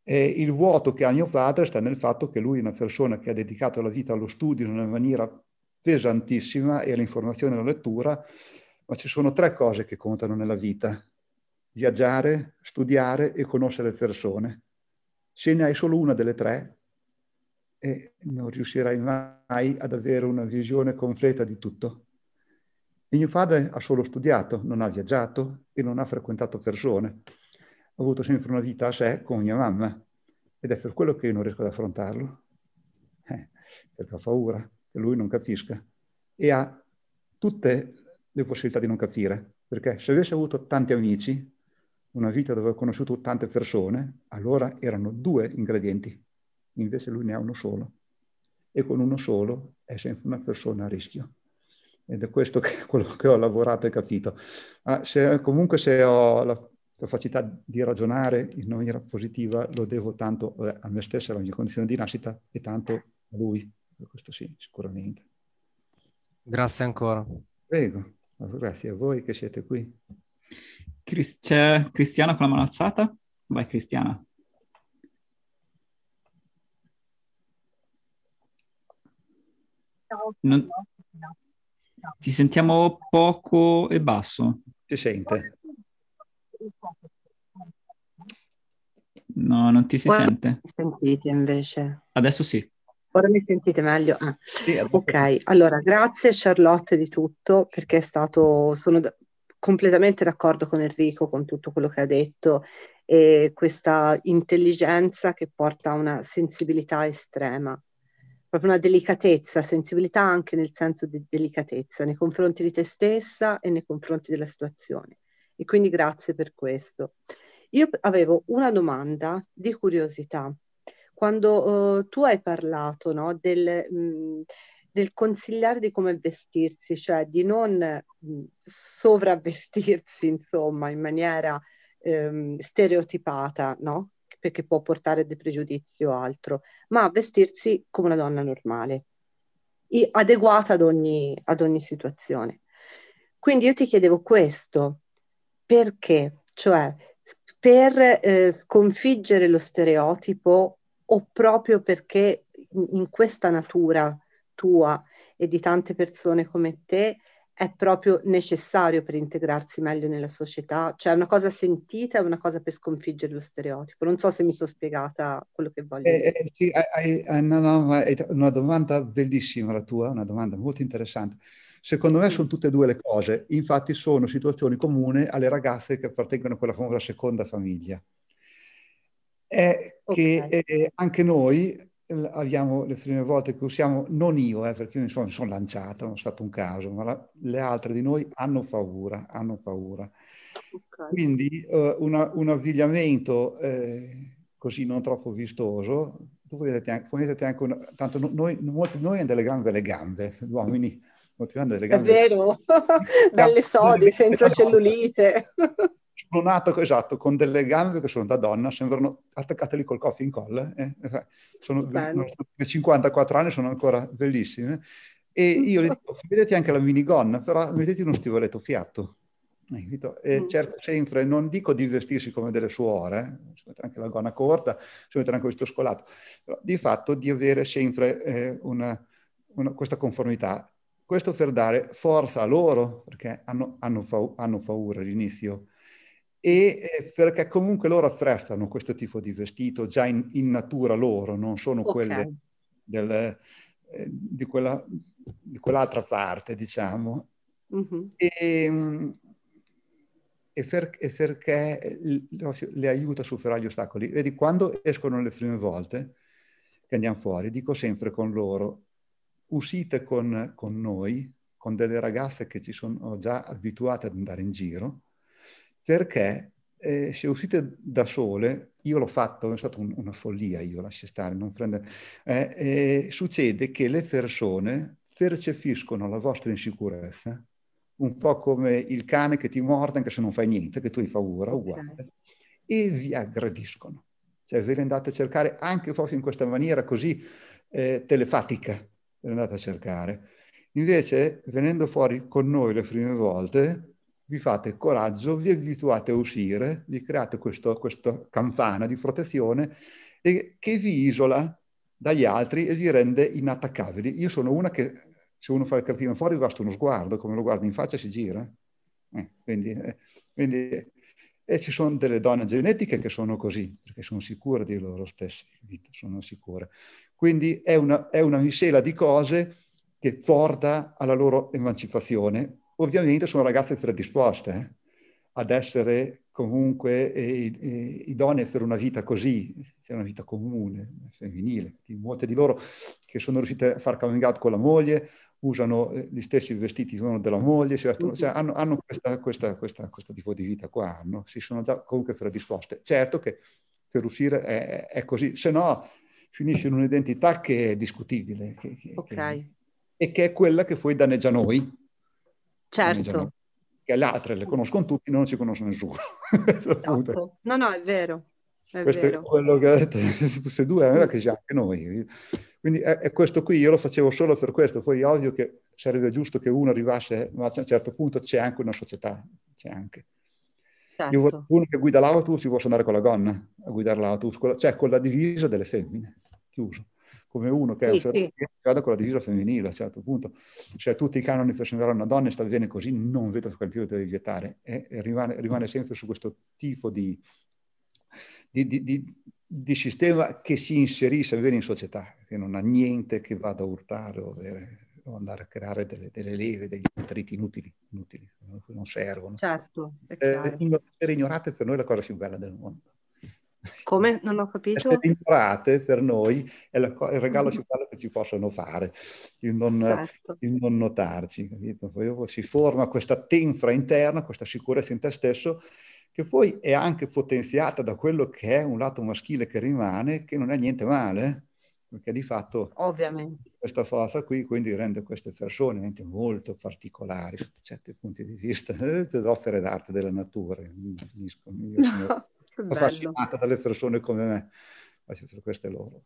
E il vuoto che ha mio padre sta nel fatto che lui è una persona che ha dedicato la vita allo studio in una maniera pesantissima e all'informazione e alla lettura, ma ci sono tre cose che contano nella vita. Viaggiare, studiare e conoscere persone. Se ne hai solo una delle tre, e non riuscirai mai ad avere una visione completa di tutto. E mio padre ha solo studiato, non ha viaggiato e non ha frequentato persone. Ha avuto sempre una vita a sé con mia mamma ed è per quello che io non riesco ad affrontarlo, eh, perché ho paura che lui non capisca e ha tutte le possibilità di non capire, perché se avesse avuto tanti amici, una vita dove ho conosciuto tante persone, allora erano due ingredienti invece lui ne ha uno solo. E con uno solo è sempre una persona a rischio. Ed è questo che, quello che ho lavorato e capito. Ma se, comunque se ho la capacità di ragionare in maniera positiva lo devo tanto eh, a me stesso, alla mia condizione di nascita e tanto a lui. Questo sì, sicuramente. Grazie ancora. Prego, grazie a voi che siete qui. C'è Cristiana con la mano alzata? Vai Cristiana. Non... Ti sentiamo poco e basso. Si sente? No, non ti si Ora sente. Mi sentite invece? Adesso sì. Ora mi sentite meglio? Ah. Sì, ok, allora grazie Charlotte di tutto perché è stato, sono d- completamente d'accordo con Enrico con tutto quello che ha detto e questa intelligenza che porta a una sensibilità estrema proprio una delicatezza, sensibilità anche nel senso di delicatezza nei confronti di te stessa e nei confronti della situazione. E quindi grazie per questo. Io avevo una domanda di curiosità. Quando uh, tu hai parlato no, del, mh, del, consigliare di come vestirsi, cioè di non mh, sovravvestirsi, insomma, in maniera um, stereotipata, no? Perché può portare dei pregiudizi o altro, ma vestirsi come una donna normale, adeguata ad ogni, ad ogni situazione. Quindi io ti chiedevo questo, perché? Cioè, per eh, sconfiggere lo stereotipo o proprio perché in, in questa natura tua e di tante persone come te è proprio necessario per integrarsi meglio nella società? Cioè è una cosa sentita, è una cosa per sconfiggere lo stereotipo? Non so se mi sono spiegata quello che voglio eh, dire. Eh, sì, hai, hai, no, no, è una domanda bellissima la tua, una domanda molto interessante. Secondo me sono tutte e due le cose, infatti sono situazioni comuni alle ragazze che appartengono a quella famosa seconda famiglia. È okay. che eh, anche noi abbiamo le prime volte che usiamo, non io, eh, perché io mi sono, lanciato, non è stato un caso, ma la, le altre di noi hanno paura, hanno paura. Okay. Quindi uh, una, un avvigliamento eh, così non troppo vistoso, tu vedete anche, vedete anche una, tanto noi, molti di noi hanno delle gambe le gambe, gli uomini molti hanno delle gambe. È vero, belle sodi, senza cellulite. Sono nato esatto con delle gambe che sono da donna, sembrano attaccate lì col coffee in colla. Eh? eh sono 54 anni, sono ancora bellissime. E io le dico, vedete anche la minigonna, però mettete uno stivoletto fiatto. E mm. cerco sempre, non dico di vestirsi come delle suore, si mette anche la gonna corta, si mette anche questo scolato, però di fatto di avere sempre eh, una, una, questa conformità. Questo per dare forza a loro, perché hanno, hanno, fa- hanno paura all'inizio e eh, perché comunque loro apprezzano questo tipo di vestito già in, in natura loro, non sono okay. quelle del, eh, di, quella, di, quell'altra parte, diciamo. Mm-hmm. E, e, per, e, perché le aiuta a superare gli ostacoli. Vedi, quando escono le prime volte che andiamo fuori, dico sempre con loro, uscite con, con noi, con delle ragazze che ci sono già abituate ad andare in giro, perché eh, se uscite da sole, io l'ho fatto, è stata un, una follia, io lascio stare, non prendere, eh, eh, succede che le persone percepiscono la vostra insicurezza un po' come il cane che ti morde anche se non fai niente, che tu hai paura, uguale, okay. e vi aggrediscono. Cioè ve le andate a cercare anche forse in questa maniera così eh, telefatica, ve le andate a cercare. Invece, venendo fuori con noi le prime volte, vi fate coraggio, vi abituate a uscire, vi create questo, questa campana di protezione e, che vi isola dagli altri e vi rende inattaccabili. Io sono una che se uno fa il cartino fuori basta uno sguardo, come lo guardi in faccia si gira. Eh, quindi, eh, quindi e ci sono delle donne genetiche che sono così, perché sono sicure di loro stesse, sono sicure. Quindi è una, è una miscela di cose che porta alla loro emancipazione. Ovviamente sono ragazze predisposte eh, ad essere comunque idonee per una vita così, una vita comune, femminile. Molte di loro che sono riuscite a far coming out con la moglie, usano eh, gli stessi vestiti della moglie, cioè hanno, hanno questa, questa, questa, questo tipo di vita qua, no? si sono già comunque predisposte. Certo che per uscire è, è così, se no finisce in un'identità che è discutibile che, che, okay. che, e che è quella che poi danneggia noi. Certo. Che le altre le conoscono tutti, non ci conosce nessuno. Esatto. no, no, è vero. È questo vero. è quello che ha detto tutte e due, è che già anche noi. Quindi è, è, questo qui, io lo facevo solo per questo, poi è ovvio che sarebbe giusto che uno arrivasse, ma a un certo punto c'è anche una società, c'è anche. Certo. Io, uno che guida l'autobus si può andare con la gonna a guidare l'autobus, cioè con la divisa delle femmine, chiuso. Come uno che sì, è un sì. vada con la divisa femminile a un certo punto. Se tutti i canoni per sembrare una donna e sta bene così, non vedo quel motivo devi vietare. E, e rimane, rimane sempre su questo tipo di, di, di, di sistema che si inserisce bene in società, che non ha niente che vada a urtare o, avere, o andare a creare delle, delle, leve, degli attriti inutili, inutili non servono. Certo, eh, essere ignorate per noi è la cosa più bella del mondo. Come? Non ho capito. Essere ignorate per noi è la, il regalo più bello che ci possono fare, il non, certo. il non notarci. Capito? Poi si forma questa tenfra interna, questa sicurezza in te stesso che poi è anche potenziata da quello che è un lato maschile che rimane, che non è niente male, perché di fatto Ovviamente. questa forza qui quindi rende queste persone molto particolari sotto certi punti di vista, dell'opere d'arte della natura. Io sono no, affascinata dalle persone come me, grazie per queste loro.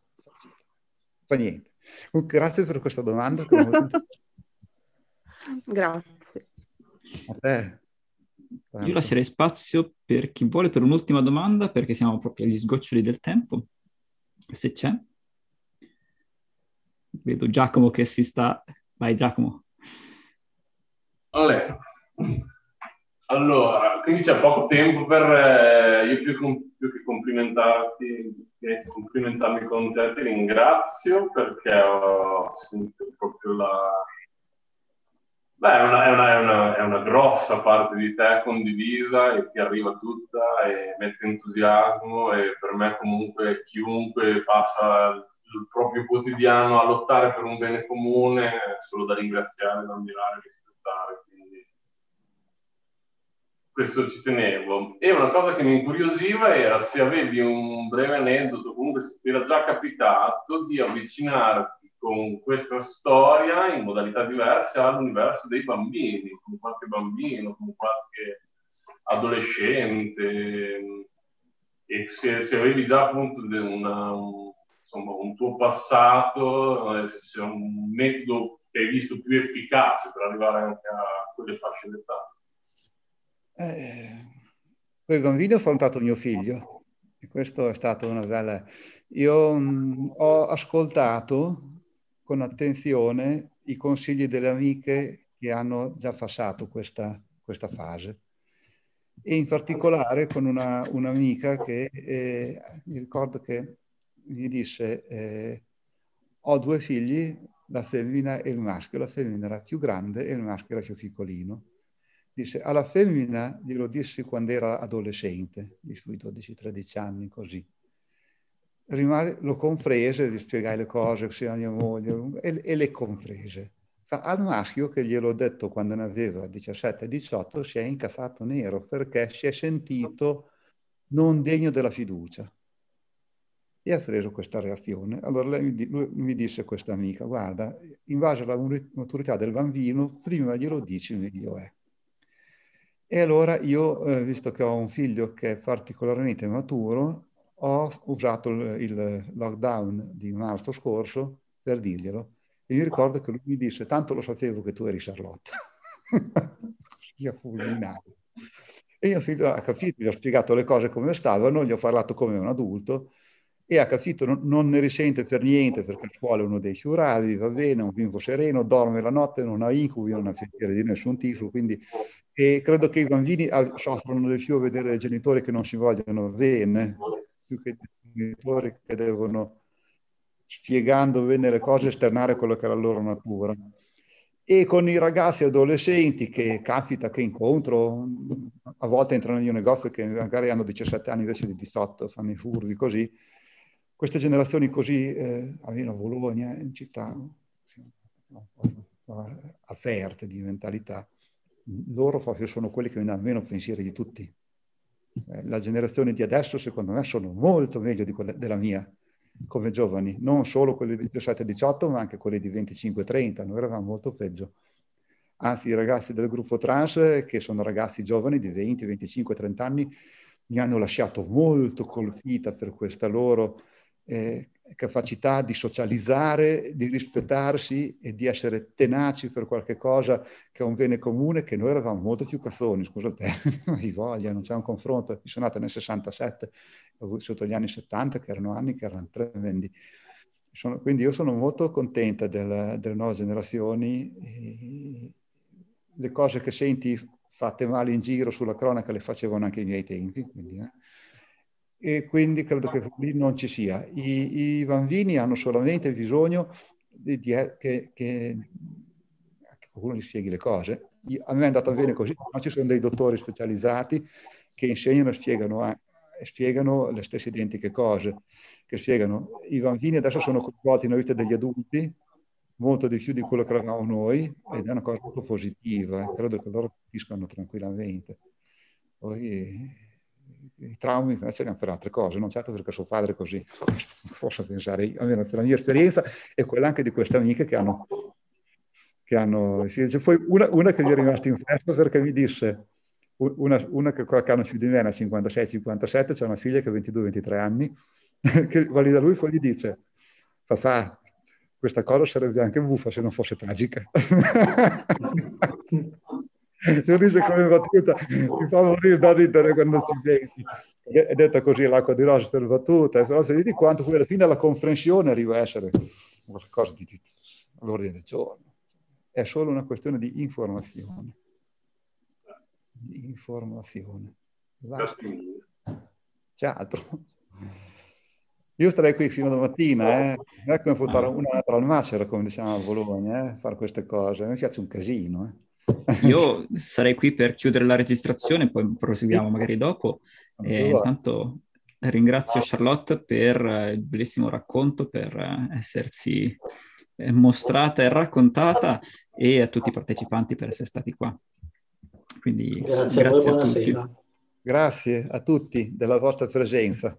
Fa niente. Grazie per questa domanda. grazie. A te. Io lascerei spazio per chi vuole per un'ultima domanda, perché siamo proprio agli sgoccioli del tempo, se c'è. Vedo Giacomo che si sta... Vai Giacomo. Allora, allora quindi c'è poco tempo per... Eh, io più, più, che complimentarti, che complimentarmi con te, ti ringrazio perché ho sentito proprio la Beh, è una, è, una, è, una, è una, grossa parte di te condivisa e ti arriva tutta e mette entusiasmo e per me comunque chiunque passa il proprio quotidiano a lottare per un bene comune è solo da ringraziare, da ammirare, rispettare. Questo ci tenevo. E una cosa che mi incuriosiva era se avevi un breve aneddoto, comunque se ti era già capitato di avvicinarti con questa storia in modalità diverse all'universo dei bambini, con qualche bambino, con qualche adolescente, e se, se avevi già appunto una, un, insomma, un tuo passato, eh, se c'è un metodo che hai visto più efficace per arrivare anche a quelle fasce d'età. Eh, quel bambino ho affrontato mio figlio, e questo è stato una bella... Io mh, mm, ho ascoltato con attenzione i consigli delle amiche che hanno già passato questa, questa fase. E in particolare con una, un'amica che eh, mi ricordo che mi disse eh, ho due figli, la femmina e il maschio. La femmina era più grande e il maschio era più piccolino. Disse, alla femmina glielo dissi quando era adolescente, i suoi 12-13 anni, così. Rimane, lo comprese, gli spiegai le cose, che sia mia moglie, e, e le comprese. Fa, al maschio, che gliel'ho detto quando ne aveva 17-18, si è incazzato nero perché si è sentito non degno della fiducia. E ha preso questa reazione. Allora lei mi, lui, mi disse questa amica, guarda, in base alla maturità del bambino, prima glielo dici meglio è. E allora io, eh, visto che ho un figlio che è particolarmente maturo, ho usato il, il lockdown di marzo scorso per dirglielo. E mi ricordo che lui mi disse, tanto lo sapevo che tu eri Charlotte. io fulminato. E mio figlio ha capito, gli ho spiegato le cose come stavano, gli ho parlato come un adulto e ha capito, non, non ne risente per niente perché a scuola è uno dei più bravi, va bene, un bimbo sereno, dorme la notte, non ha incubi, non ha pensieri di nessun tipo, quindi e credo che i bambini soffrono di più a vedere genitori che non si vogliono bene, più che genitori che devono, spiegando bene le cose, esternare quello che è la loro natura. E con i ragazzi adolescenti che capita che incontro, a volte entrano in un negozio che magari hanno 17 anni invece di 18, fanno i furbi così, queste generazioni così, eh, almeno a Bologna, in città aperte di mentalità, loro proprio sono quelli che mi hanno meno pensieri di tutti. Eh, la generazione di adesso, secondo me, sono molto meglio della mia, come giovani, non solo quelli di 17-18, ma anche quelli di 25-30, noi eravamo molto peggio. Anzi, i ragazzi del gruppo trans, che sono ragazzi giovani di 20, 25, 30 anni, mi hanno lasciato molto colpita per questa loro eh, capacità di socializzare, di rispettarsi e di essere tenaci per qualche cosa che è un bene comune, che noi eravamo molto più cazzoni, scusa te, hai voglia, non c'è un confronto. Io sono nata nel 67, sotto gli anni 70, che erano anni che erano tremendi. Sono, quindi io sono molto contenta del, delle nuove generazioni. le cose che senti fatte male in giro sulla cronaca le facevano anche i miei tempi. Quindi, eh e quindi credo che lì non ci sia. I, i bambini hanno solamente bisogno di, di, che, che, che, qualcuno gli spieghi le cose. A me è andata bene così, ma ci sono dei dottori specializzati che insegnano e spiegano, eh, spiegano le stesse identiche cose, che spiegano i bambini adesso sono coinvolti nella vita degli adulti, molto di più di quello che eravamo noi, ed è una cosa molto positiva, credo che loro capiscano tranquillamente. Poi i traumi invece erano per altre cose, non certo perché suo padre è così, posso pensare io, almeno la mia esperienza è quella anche di queste amiche che hanno, che hanno sì, poi una, una, che gli è rimasta in festa perché mi disse, una, una che qualche anno più di me, era 56-57, c'è una figlia che ha 22-23 anni, che va lì da lui e poi gli dice, papà, questa cosa sarebbe anche buffa se non fosse tragica. Io dice come battuta, mi fa morire da ridere quando ci pensi. È detta così l'acqua di per battuta, però se vedi quanto poi alla fine la comprensione arriva a essere qualcosa di, di all'ordine del giorno. È solo una questione di informazione. Di informazione. C'è altro. Io starei qui fino a domattina, eh. Non è come fotare un'altra al macero, come diciamo a Bologna, eh, fare queste cose. Mi piace un casino, eh. Io sarei qui per chiudere la registrazione, poi proseguiamo magari dopo. E intanto ringrazio Charlotte per il bellissimo racconto, per essersi mostrata e raccontata e a tutti i partecipanti per essere stati qua. Quindi, grazie, grazie a voi, buonasera. Grazie a tutti della vostra presenza.